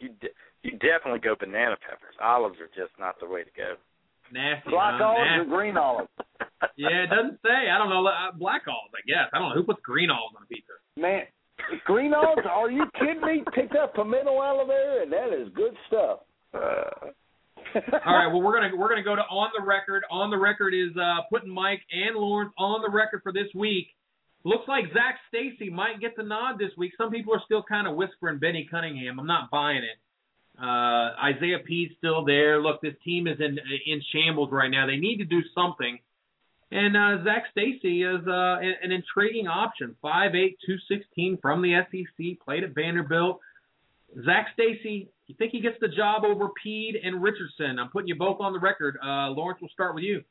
you de- you definitely go banana peppers. Olives are just not the way to go. Nasty. Black huh? olives Nasty. or green olives? Yeah, it doesn't say. I don't know. Uh, Black olives, I guess. I don't know who puts green olives on a pizza. Man, green olives? Are you kidding me? Pick that pimento out of there, and that is good stuff. Uh, All right. Well, we're gonna we're gonna go to on the record. On the record is uh, putting Mike and Lawrence on the record for this week. Looks like Zac Stacy might get the nod this week. Some people are still kind of whispering Benny Cunningham. I'm not buying it. Uh, Isaiah Pead's still there. Look, this team is in in shambles right now. They need to do something. And uh, Zac Stacy is uh, an, intriguing option. 5'8", 216 from the SEC, played at Vanderbilt. Zach Stacy, you think he gets the job over Pead and Richardson? I'm putting you both on the record. Uh, Lawrence, we'll start with you.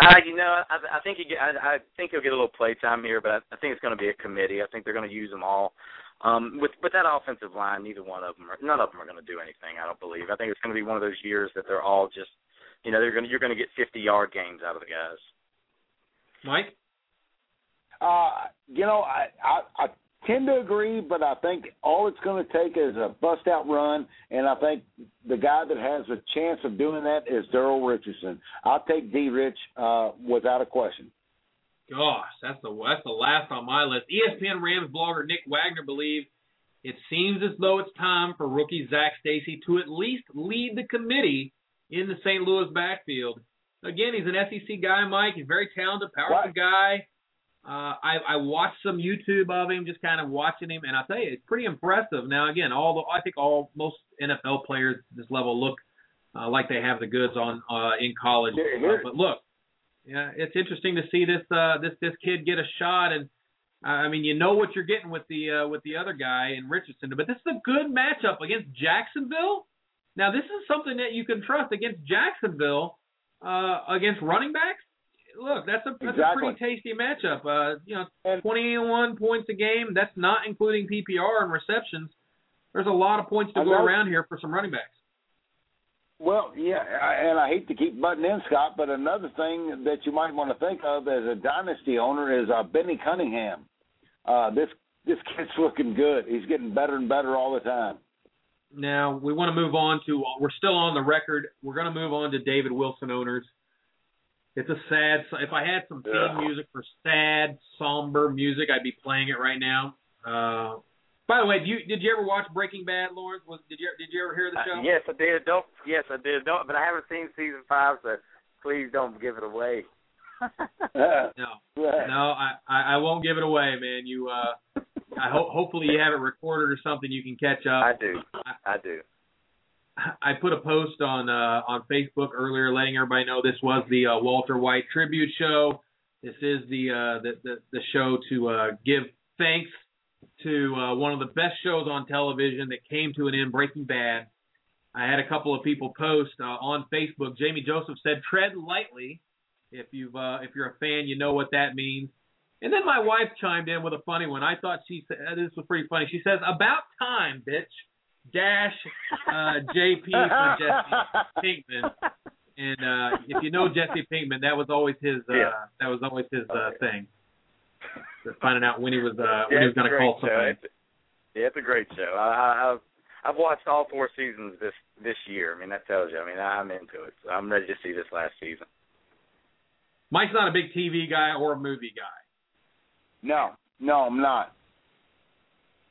Uh, you know, I, I think he get, I, I think he'll get a little play time here, but I, I think it's going to be a committee. I think they're going to use them all. Um, with with that offensive line, neither one of them, are, none of them are going to do anything. I don't believe. I think it's going to be one of those years that they're all just, you know, they're going to, you're going to get 50 yard games out of the guys. Mike? Uh, you know, I, I, I tend to agree, but I think all it's going to take is a bust out run, and I think the guy that has a chance of doing that is Daryl Richardson. I'll take D. Rich uh, without a question. Gosh, that's the that's the last on my list. ESPN Rams blogger Nick Wagoner believes it seems as though it's time for rookie Zac Stacy to at least lead the committee in the St. Louis backfield. Again, he's an SEC guy, Mike. He's very talented, powerful Right. guy. Uh, I, I watched some YouTube of him, just kind of watching him, and I tell you, it's pretty impressive. Now, again, all the I think all most NFL players at this level look uh, like they have the goods on uh, in college. Uh, but look, yeah, it's interesting to see this uh, this this kid get a shot, and uh, I mean, you know what you're getting with the uh, with the other guy in Richardson. But this is a good matchup against Jacksonville. Now this is something that you can trust against Jacksonville, uh, against running backs. Look, that's a that's Exactly. a pretty tasty matchup. Uh, you know, And- 21 points a game. That's not including PPR and receptions. There's a lot of points to I go know. around here for some running backs. Well, yeah, I- and I hate to keep butting in, Scott, but another thing that you might want to think of as a dynasty owner is uh, Benny Cunningham. Uh, this this kid's looking good. He's getting better and better all the time. Now we want to move on to. We're still on the record. We're going to move on to David Wilson owners. It's a sad. If I had some theme Yeah. music for sad, somber music, I'd be playing it right now. Uh, by the way, did you did you ever watch Breaking Bad, Lawrence? Was did you did you ever hear the show? Uh, yes, I did. Don't. Yes, I did. Don't. But I haven't seen season five, so please don't give it away. No, no, I, I I won't give it away, man. You uh, I hope hopefully you have it recorded or something you can catch up. I do. I do. I put a post on uh, on Facebook earlier, letting everybody know this was the uh, Walter White tribute show. This is the uh, the, the the show to uh, give thanks to uh, one of the best shows on television that came to an end, Breaking Bad. I had a couple of people post uh, on Facebook. Jamie Joseph said, "Tread lightly." If you've if you're a fan, you know what that means. And then my wife chimed in with a funny one. I thought she said this was pretty funny. She says, "About time, bitch." Dash uh, JP for Jesse Pinkman. And uh, if you know Jesse Pinkman, that was always his uh, Yeah. that was always his uh, yeah. thing. Just finding out when he was uh, when he was going to call somebody. It's, yeah, it's a great show. I, I, I've I've watched all four seasons this this year. I mean, that tells you. I mean, I'm into it. So I'm ready to see this last season. Mike's not a big TV guy or a movie guy. No, no, I'm not.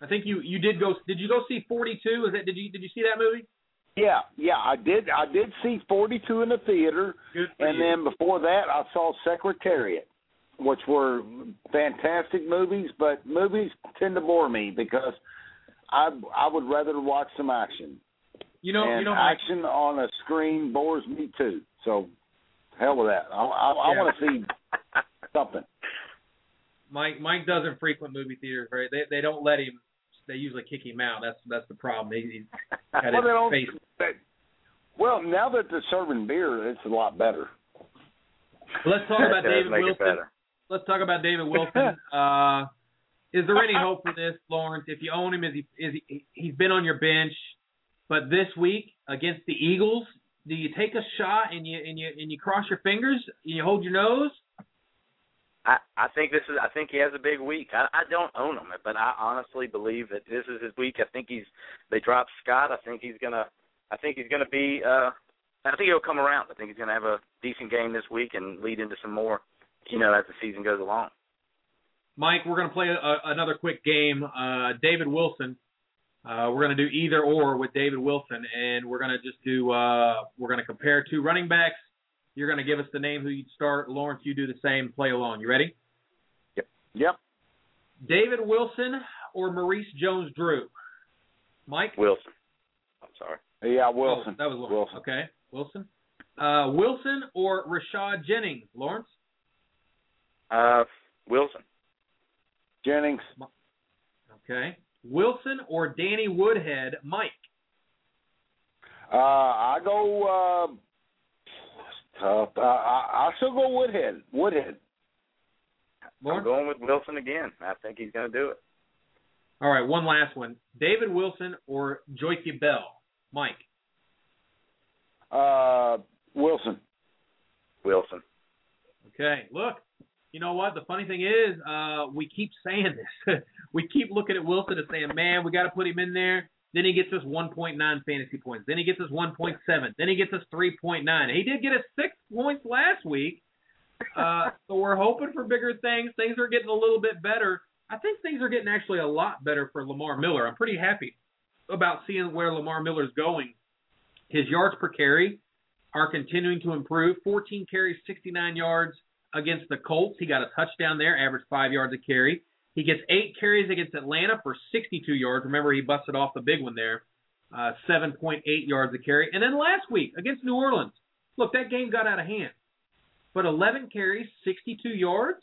I think you you did go. Did you go see 42? Is that did you did you see that movie? Yeah, yeah, I did. I did see 42 in the theater, and you. then before that, I saw Secretariat, which were fantastic movies. But movies tend to bore me because I I would rather watch some action. you know and you know action on a screen bores me too. So, hell with that. I I, I Yeah. want to see something. Mike Mike doesn't frequent movie theaters, right? They they don't let him. They usually kick him out. That's that's the problem. He, he's got well, his don't, face. they- well, now that they're serving beer, it's a lot better. Let's talk about David Wilson. let's talk about David Wilson. Uh, is there any hope for this, Lawrence? If you own him, is he is he he's been on your bench, but this week against the Eagles, do you take a shot and you and you and you cross your fingers and you hold your nose? I I think this is I think he has a big week. I I don't own him, but I honestly believe that this is his week. I think he's they dropped Scott. I think he's gonna I think he's gonna be uh I think he'll come around. I think he's gonna have a decent game this week and lead into some more, you know, as the season goes along. Mike, we're to play a, another quick game. Uh, David Wilson. Uh, we're to do either or with David Wilson, and we're to just do. Uh, we're to compare two running backs. You're going to give us the name who you'd start. Lawrence, you do the same. Play along. You ready? Yep. Yep. David Wilson or Maurice Jones-Drew? Mike. Wilson. I'm sorry. Yeah, Oh, Wilson. that was Wilson. Wilson. Okay, Wilson. Uh, Wilson or Rashad Jennings? Lawrence. Uh Wilson. Jennings. Okay. Wilson or Danny Woodhead? Mike. Uh, I go. Uh, tough. Uh, I I still go Woodhead. Woodhead. I'm going with Wilson again. I think he's gonna do it. All right, one last one. David Wilson or Joique Bell? Mike. Uh, Wilson. Wilson. Okay. Look, you know what? The funny thing is, uh, we keep saying this. we keep looking at Wilson and saying, man, we got to put him in there. Then he gets us 1.9 fantasy points. Then he gets us 1.7. Then he gets us 3.9. He did get us six points last week. Uh, so we're hoping for bigger things. Things are getting a little bit better. I think things are getting actually a lot better for Lamar Miller. I'm pretty happy about seeing where Lamar Miller's going. His yards per carry are continuing to improve. 14 carries, 69 yards against the Colts. He got a touchdown there, averaged five yards a carry. He gets eight carries against Atlanta for 62 yards. Remember, he busted off the big one there, uh, 7.8 yards a carry. And then last week against New Orleans, look, that game got out of hand. But 11 carries, 62 yards,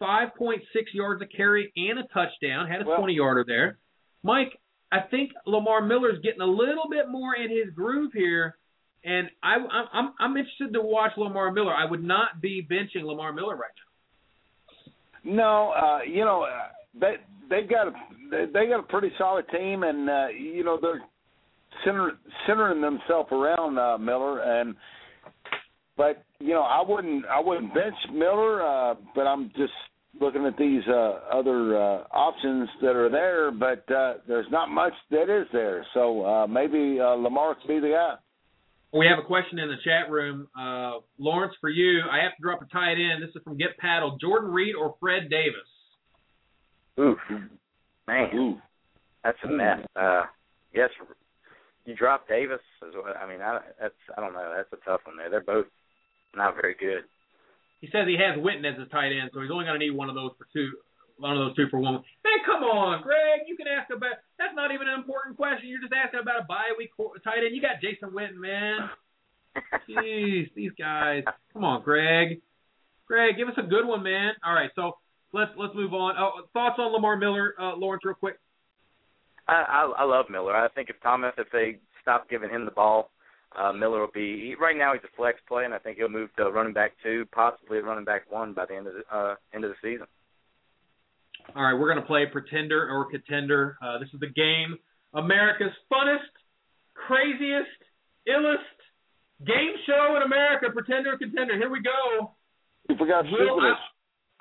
5.6 yards a carry, and a touchdown. Had a Well- 20 yarder there. Mike, I think Lamar Miller's getting a little bit more in his groove here, and I, I'm I'm interested to watch Lamar Miller. I would not be benching Lamar Miller right now. No, uh, you know uh, they they've got a they got a pretty solid team, and uh, you know they're center, centering themselves around uh, Miller, and but you know I wouldn't I wouldn't bench Miller, uh, but I'm just looking at these uh, other uh, options that are there, but uh, there's not much that is there. So uh, maybe uh, Lamar could be the guy. We have a question in the chat room. Uh, Lawrence, for you, I have to drop a tight end. This is from Get Paddle. Jordan Reed or Fred Davis? Oof, man, Ooh. that's a mess. Uh, yes, you drop Davis. As well. I mean, I, that's I don't know. That's a tough one there. They're both not very good. He says he has Witten as his tight end, so he's only going to need one of those for two, one of those two for one. Man, come on, Greg. You can ask about. That's not even an important question. You're just asking about a bye week tight end. You got Jason Witten, man. Jeez, these guys. Come on, Greg. Greg, give us a good one, man. All right, so let's let's move on. Oh, thoughts on Lamar Miller, uh, Lawrence, real quick. I, I I love Miller. I think if Thomas, if they stop giving him the ball, uh, Miller will be right now he's a flex play, and I think he'll move to running back two, possibly running back one by the end of the uh, end of the season. All right, we're going to play pretender or contender. Uh, this is the game, America's funnest, craziest, illest game show in America. Pretender or contender. Here we go. You forgot we'll,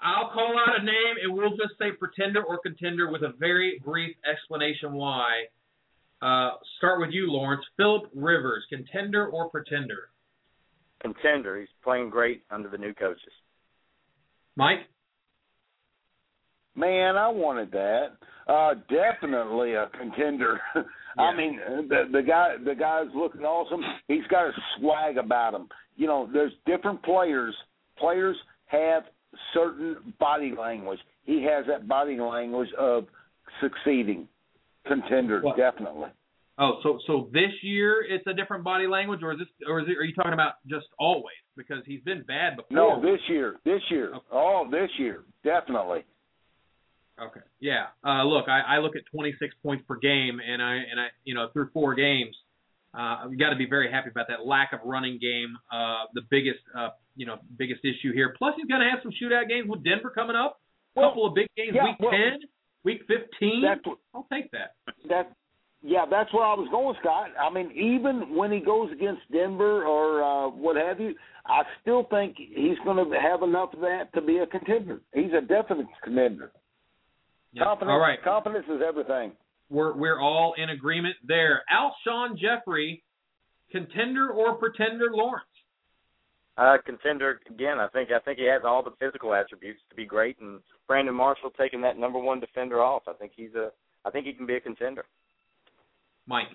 I'll call out a name, and we'll just say pretender or contender with a very brief explanation why. Uh, start with you, Lawrence. Philip Rivers, contender or pretender? Contender. He's playing great under the new coaches. Mike? Man, I wanted that. Uh, definitely a contender. Yeah. I mean, the the guy the guy's looking awesome. He's got a swag about him. You know, there's different players. Players have certain body language. He has that body language of succeeding contender, what? definitely. Oh, so so this year it's a different body language, or is this, or is it, are you talking about just always? Because he's been bad before. No, this year, this year, okay. oh, this year, definitely. Okay, yeah. Uh, look, I, I look at 26 points per game, and I and I, you know, through four games, uh, you got to be very happy about that lack of running game. Uh, the biggest, uh, you know, biggest issue here. Plus, he's going to have some shootout games with Denver coming up. A well, couple of big games, yeah, week well, 10 Week 15? I'll take that. That yeah, that's where I was going, Scott. I mean, even when he goes against Denver or uh, what have you, I still think he's going to have enough of that to be a contender. He's a definite contender. Yep. Confidence, all right. confidence is everything. We're we're all in agreement there. Alshon Jeffery, contender or pretender, Lawrence? Uh, contender again. I think I think he has all the physical attributes to be great, and Brandon Marshall taking that number one defender off. I think he's a. I think he can be a contender. Mike.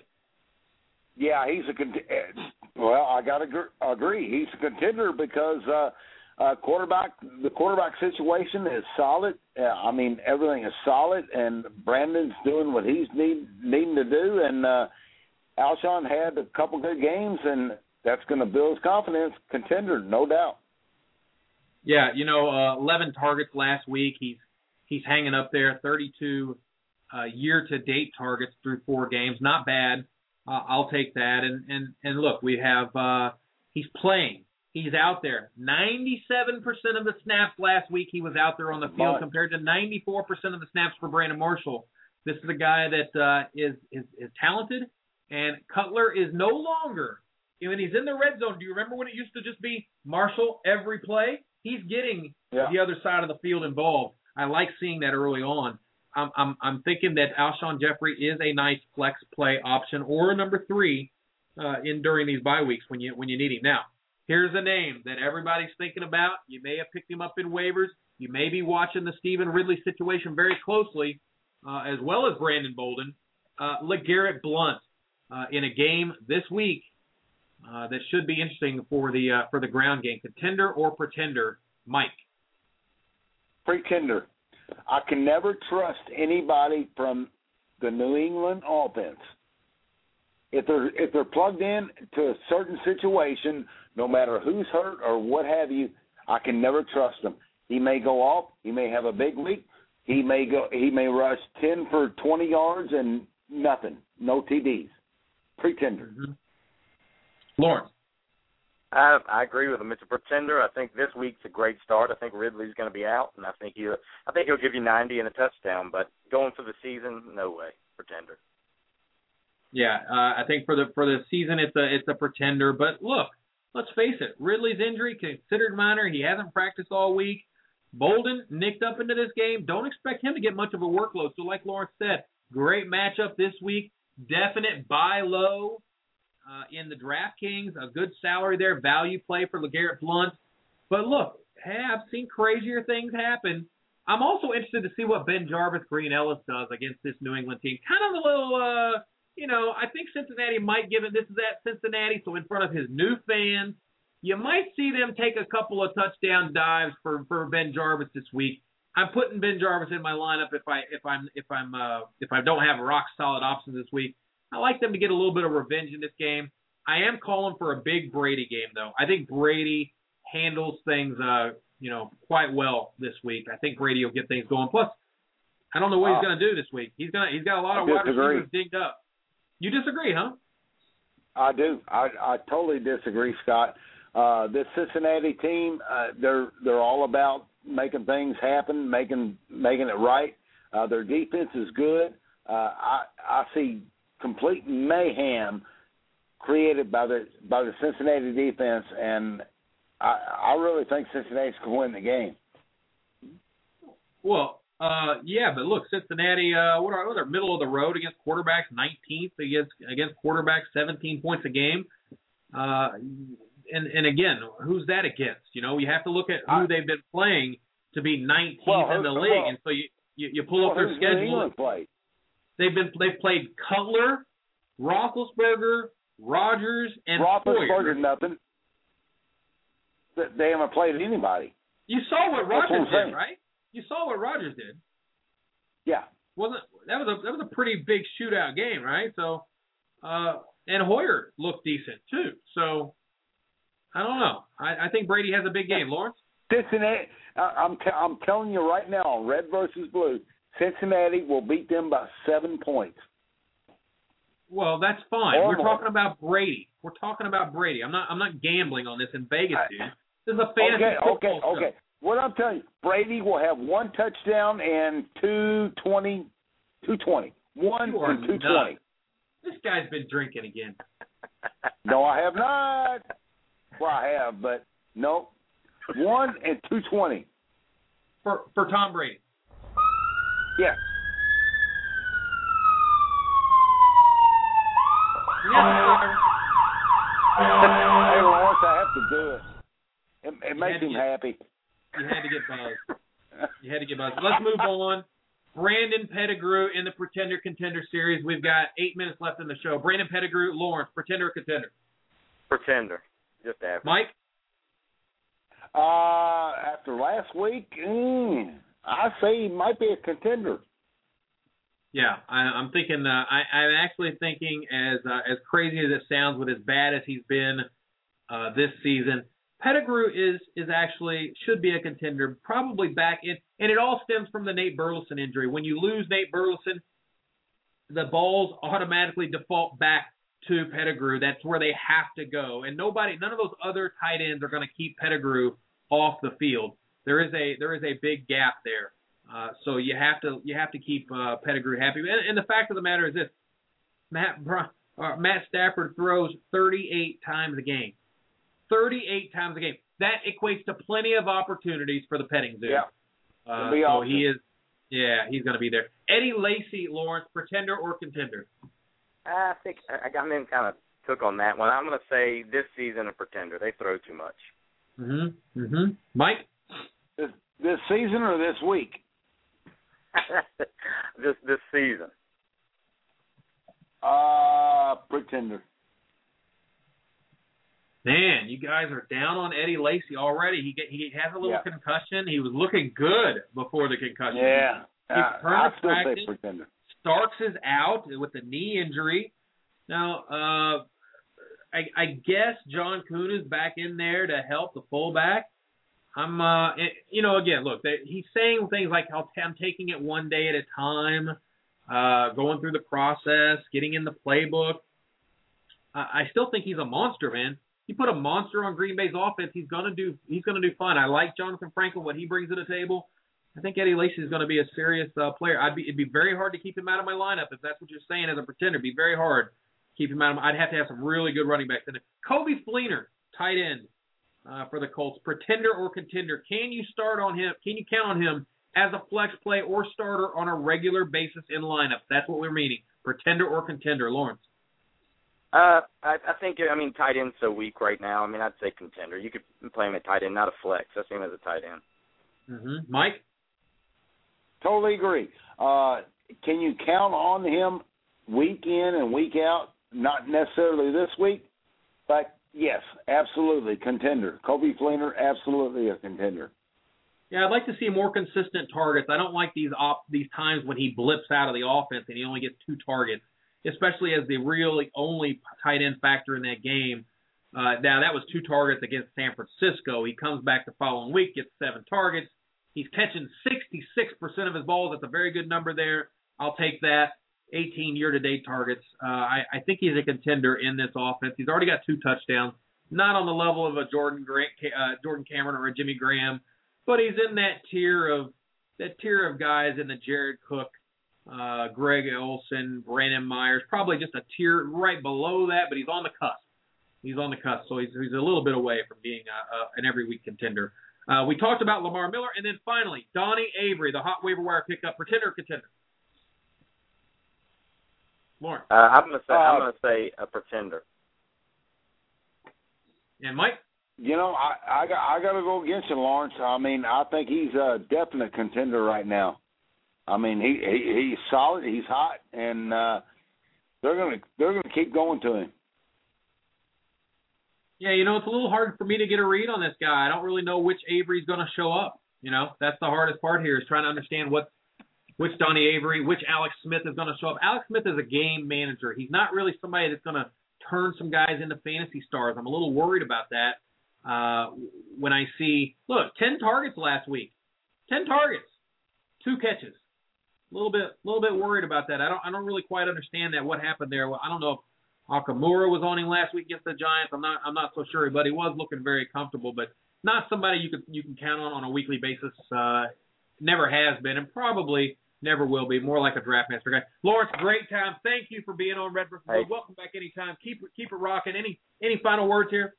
Yeah, he's a cont- well. I got to agree. He's a contender because uh, uh, quarterback. The quarterback situation is solid. Uh, I mean, everything is solid, and Brandon's doing what he's need needing to do. And uh, Alshon had a couple good games, and that's going to build his confidence. Contender, no doubt. Yeah, you know, uh, 11 targets last week. He's he's hanging up there. 32 uh, year-to-date targets through four games. Not bad. Uh, I'll take that. And and and look, we have uh, he's playing. He's out there. 97% of the snaps last week he was out there on the field compared to 94% of the snaps for Brandon Marshall. This is a guy that uh, is is is talented, and Cutler is no longer when he's in the red zone, do you remember when it used to just be Marshall every play? He's getting yeah. the other side of the field involved. I like seeing that early on. I'm I'm, I'm thinking that Alshon Jeffery is a nice flex play option or a number three uh, in during these bye weeks when you when you need him. Now, here's a name that everybody's thinking about. You may have picked him up in waivers. You may be watching the Stevan Ridley situation very closely, uh, as well as Brandon Bolden. Uh, LeGarrette Blount uh, in a game this week uh, that should be interesting for the uh, for the ground game. Contender or pretender, Mike? Pretender. I can never trust anybody from the New England offense. If they're if they're plugged in to a certain situation, no matter who's hurt or what have you, I can never trust them. He may go off. He may have a big week. He may go. He may rush ten for twenty yards and nothing, no TDs. Pretender. Mm-hmm. Lawrence. I I agree with him. It's a pretender. I think this week's a great start. I think Ridley's going to be out, and I think he I think he'll give you 90 and a touchdown. But going for the season, no way. Pretender. Yeah, uh, I think for the for the season it's a it's a pretender. But look, let's face it, Ridley's injury considered minor. He hasn't practiced all week. Bolden nicked up into this game. Don't expect him to get much of a workload. So like Lawrence said, great matchup this week. Definite buy low uh, in the DraftKings. A good salary there, value play for LeGarrette Blount. But look, hey, I've seen crazier things happen. I'm also interested to see what BenJarvus Green-Ellis does against this New England team. Kind of a little, uh, you know, I think Cincinnati might give it. This is at Cincinnati, so in front of his new fans, you might see them take a couple of touchdown dives for for BenJarvus this week. I'm putting BenJarvus in my lineup if I if I'm if I'm uh, if I don't have a rock solid options this week. I like them to get a little bit of revenge in this game. I am calling for a big Brady game though. I think Brady handles things uh, you know, quite well this week. I think Brady will get things going. Plus, I don't know what he's going to do this week. He's gonna he's got a lot of wide receivers dinged up. You disagree, huh? I do. I I totally disagree, Scott. Uh, this Cincinnati team, uh, they're they're all about making things happen, making making it right. Uh, their defense is good. Uh, I I see complete mayhem created by the by the Cincinnati defense, and I I really think Cincinnati's going to win the game. Well, uh, yeah, but look, Cincinnati, uh, what are, what are middle of the road against quarterbacks, 19th against against quarterbacks, 17 points a game. Uh, and and again, who's that against? You know, you have to look at who they've been playing to be 19th well, in the league, well, and so you you, you pull well, up their schedule. They've been they've played Cutler, Roethlisberger, Rodgers, and Roethlisberger nothing. They haven't played anybody. You saw what Rodgers what did, right? You saw what Rodgers did. Yeah. Wasn't that was a that was a pretty big shootout game, right? So, uh, and Hoyer looked decent too. So, I don't know. I, I think Brady has a big game. Lawrence. Cincinnati. I'm I'm telling you right now, red versus blue. Cincinnati will beat them by seven points. Well, that's fine. Or We're more. talking about Brady. We're talking about Brady. I'm not. I'm not gambling on this in Vegas, dude. This is a fantasy okay, football okay, stuff. okay. What I'm telling you, Brady will have one touchdown and two twenty, two twenty, one and two twenty. This guy's been drinking again. no, I have not. Well, I have, but no, one and two twenty. For for Tom Brady. Yeah. Yeah. hey Lawrence, I have to do it. It, it makes him happy. You had to get buzzed. You had to get buzzed. Let's move on. Brandon Pettigrew in the Pretender Contender Series. We've got eight minutes left in the show. Brandon Pettigrew, Lawrence, Pretender or Contender? Pretender. Just average. Mike? Uh, after last week, mm, I say he might be a contender. Yeah, I, I'm thinking. Uh, I, I'm actually thinking, as uh, as crazy as it sounds, with as bad as he's been uh, this season, Pettigrew is is actually should be a contender, probably back in, and it all stems from the Nate Burleson injury. When you lose Nate Burleson, the balls automatically default back to Pettigrew. That's where they have to go, and nobody, none of those other tight ends are going to keep Pettigrew off the field. There is a there is a big gap there. Uh, so you have to you have to keep uh, Pettigrew happy. And, and the fact of the matter is this: Matt uh, Matt Stafford throws 38 times a game. 38 times a game. That equates to plenty of opportunities for the petting zoo. Yeah. Uh, so awesome. he is. Yeah, he's going to be there. Eddie Lacy, Lawrence, pretender or contender? I think I got him kind of took on that one. I'm going to say this season a pretender. They throw too much. Mhm. Mhm. Mike. This this season or this week? this this season. Uh, pretender. Man, you guys are down on Eddie Lacy already. He get, he has a little yeah. concussion. He was looking good before the concussion. Yeah, He's uh, I still practice. say pretender. Starks is out with a knee injury. Now, uh, I, I guess John Kuhn is back in there to help the fullback. I'm, uh, it, you know, again, look, they, he's saying things like I'm taking it one day at a time. uh, going through the process, getting in the playbook. Uh, I still think he's a monster, man. You put a monster on Green Bay's offense, he's gonna do he's gonna do fine. I like Jonathan Franklin, what he brings to the table. I think Eddie Lacy is going to be a serious uh, player. I'd be it'd be very hard to keep him out of my lineup if that's what you're saying as a pretender. It'd be very hard to keep him out of. My, I'd have to have some really good running backs. And Coby Fleener, tight end uh, for the Colts, pretender or contender. Can you start on him? Can you count on him as a flex play or starter on a regular basis in lineups? That's what we're meaning. Pretender or contender, Lawrence. Uh, I, I think I mean tight end's so weak right now. I mean, I'd say contender. You could play him at tight end, not a flex. I see him as a tight end. Mm-hmm. Mike. Totally agree. Uh, can you count on him week in and week out? Not necessarily this week, but yes, absolutely contender. Coby Fleener, absolutely a contender. Yeah, I'd like to see more consistent targets. I don't like these op these times when he blips out of the offense and he only gets two targets, especially as the really only tight end factor in that game. Uh, now that was two targets against San Francisco. He comes back the following week, gets seven targets. He's catching 66% of his balls. That's a very good number there. I'll take that. 18 year-to-date targets. Uh, I, I think he's a contender in this offense. He's already got two touchdowns. Not on the level of a Jordan Grant, uh, Jordan Cameron or a Jimmy Graham, but he's in that tier of that tier of guys in the Jared Cook, uh, Greg Olsen, Brandon Myers, probably just a tier right below that, but he's on the cusp. He's on the cusp, so he's he's a little bit away from being a, a, an every week contender. Uh, we talked about Lamar Miller, and then finally Donnie Avery, the hot waiver wire pickup, pretender contender. Lauren. Uh, I'm gonna say uh, I'm gonna say a pretender. And Mike. You know, I I got I got to go against you, Lawrence. I mean, I think he's a definite contender right now. I mean, he, he he's solid, he's hot, and uh, they're gonna they're gonna keep going to him. Yeah, you know, it's a little hard for me to get a read on this guy. I don't really know which Avery's going to show up. You know, that's the hardest part here is trying to understand what which Donnie Avery, which Alex Smith is going to show up. Alex Smith is a game manager. He's not really somebody that's going to turn some guys into fantasy stars. I'm a little worried about that. Uh, when I see, look, 10 targets last week, 10 targets, two catches. A little bit, a little bit worried about that. I don't, I don't really quite understand that. What happened there? Well, I don't know if Okamura was on him last week against the Giants. I'm not I'm not so sure, but he was looking very comfortable. But not somebody you could you can count on on a weekly basis. Uh, never has been, and probably never will be. More like a draft master guy. Lawrence, great time. Thank you for being on Red vs. Hey. Welcome back anytime. Keep keep it rocking. Any any final words here?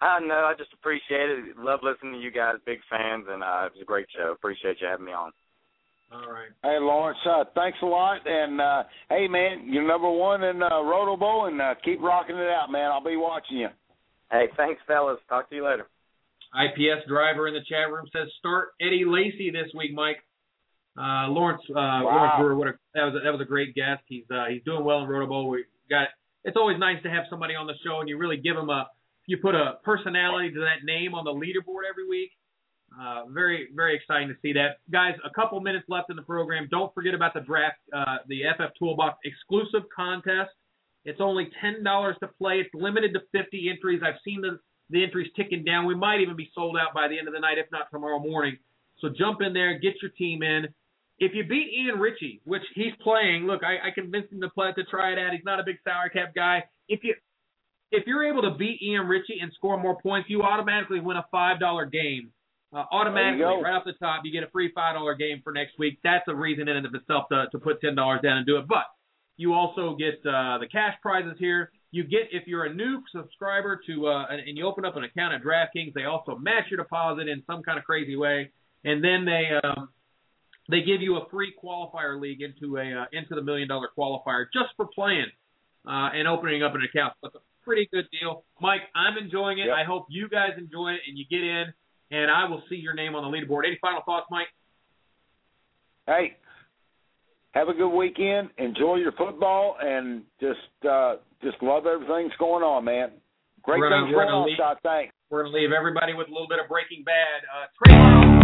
I know. I just appreciate it. Love listening to you guys. Big fans, and uh, it was a great show. Appreciate you having me on. All right. Hey, Lawrence, uh, thanks a lot. And, uh, hey, man, you're number one in uh, Roto Bowl, and uh, keep rocking it out, man. I'll be watching you. Hey, thanks, fellas. Talk to you later. IPS driver in the chat room says start Eddie Lacy this week, Mike. Uh, Lawrence, uh, wow. Lawrence Brewer, what a, that was a, that was a great guest. He's uh, he's doing well in Roto Bowl. We got it's always nice to have somebody on the show, and you really give him a you put a personality to that name on the leaderboard every week. Uh, very, very exciting to see that. Guys, a couple minutes left in the program. Don't forget about the draft, uh, the FF Toolbox exclusive contest. It's only $10 to play. It's limited to 50 entries. I've seen the, the entries ticking down. We might even be sold out by the end of the night, if not tomorrow morning. So jump in there, get your team in. If you beat Ian Ritchie, which he's playing, look, I, I convinced him to play to try it out. He's not a big salary cap guy. If you if you're able to beat Ian Ritchie and score more points, you automatically win a five dollar game uh, automatically, right off the top, you get a free five dollar game for next week. That's a reason in and of itself to, to put ten dollars down and do it. But you also get uh, the cash prizes here. You get if you're a new subscriber to uh, and you open up an account at DraftKings, they also match your deposit in some kind of crazy way, and then they um, they give you a free qualifier league into a uh, into the million dollar qualifier just for playing uh, and opening up an account. That's a pretty good deal, Mike. I'm enjoying it. Yep. I hope you guys enjoy it and you get in and I will see your name on the leaderboard. Any final thoughts, Mike? Hey, have a good weekend. Enjoy your football, and just uh, just love everything that's going on, man. Great we're things going on, Scott. Thanks. We're going to leave everybody with a little bit of Breaking Bad. Uh,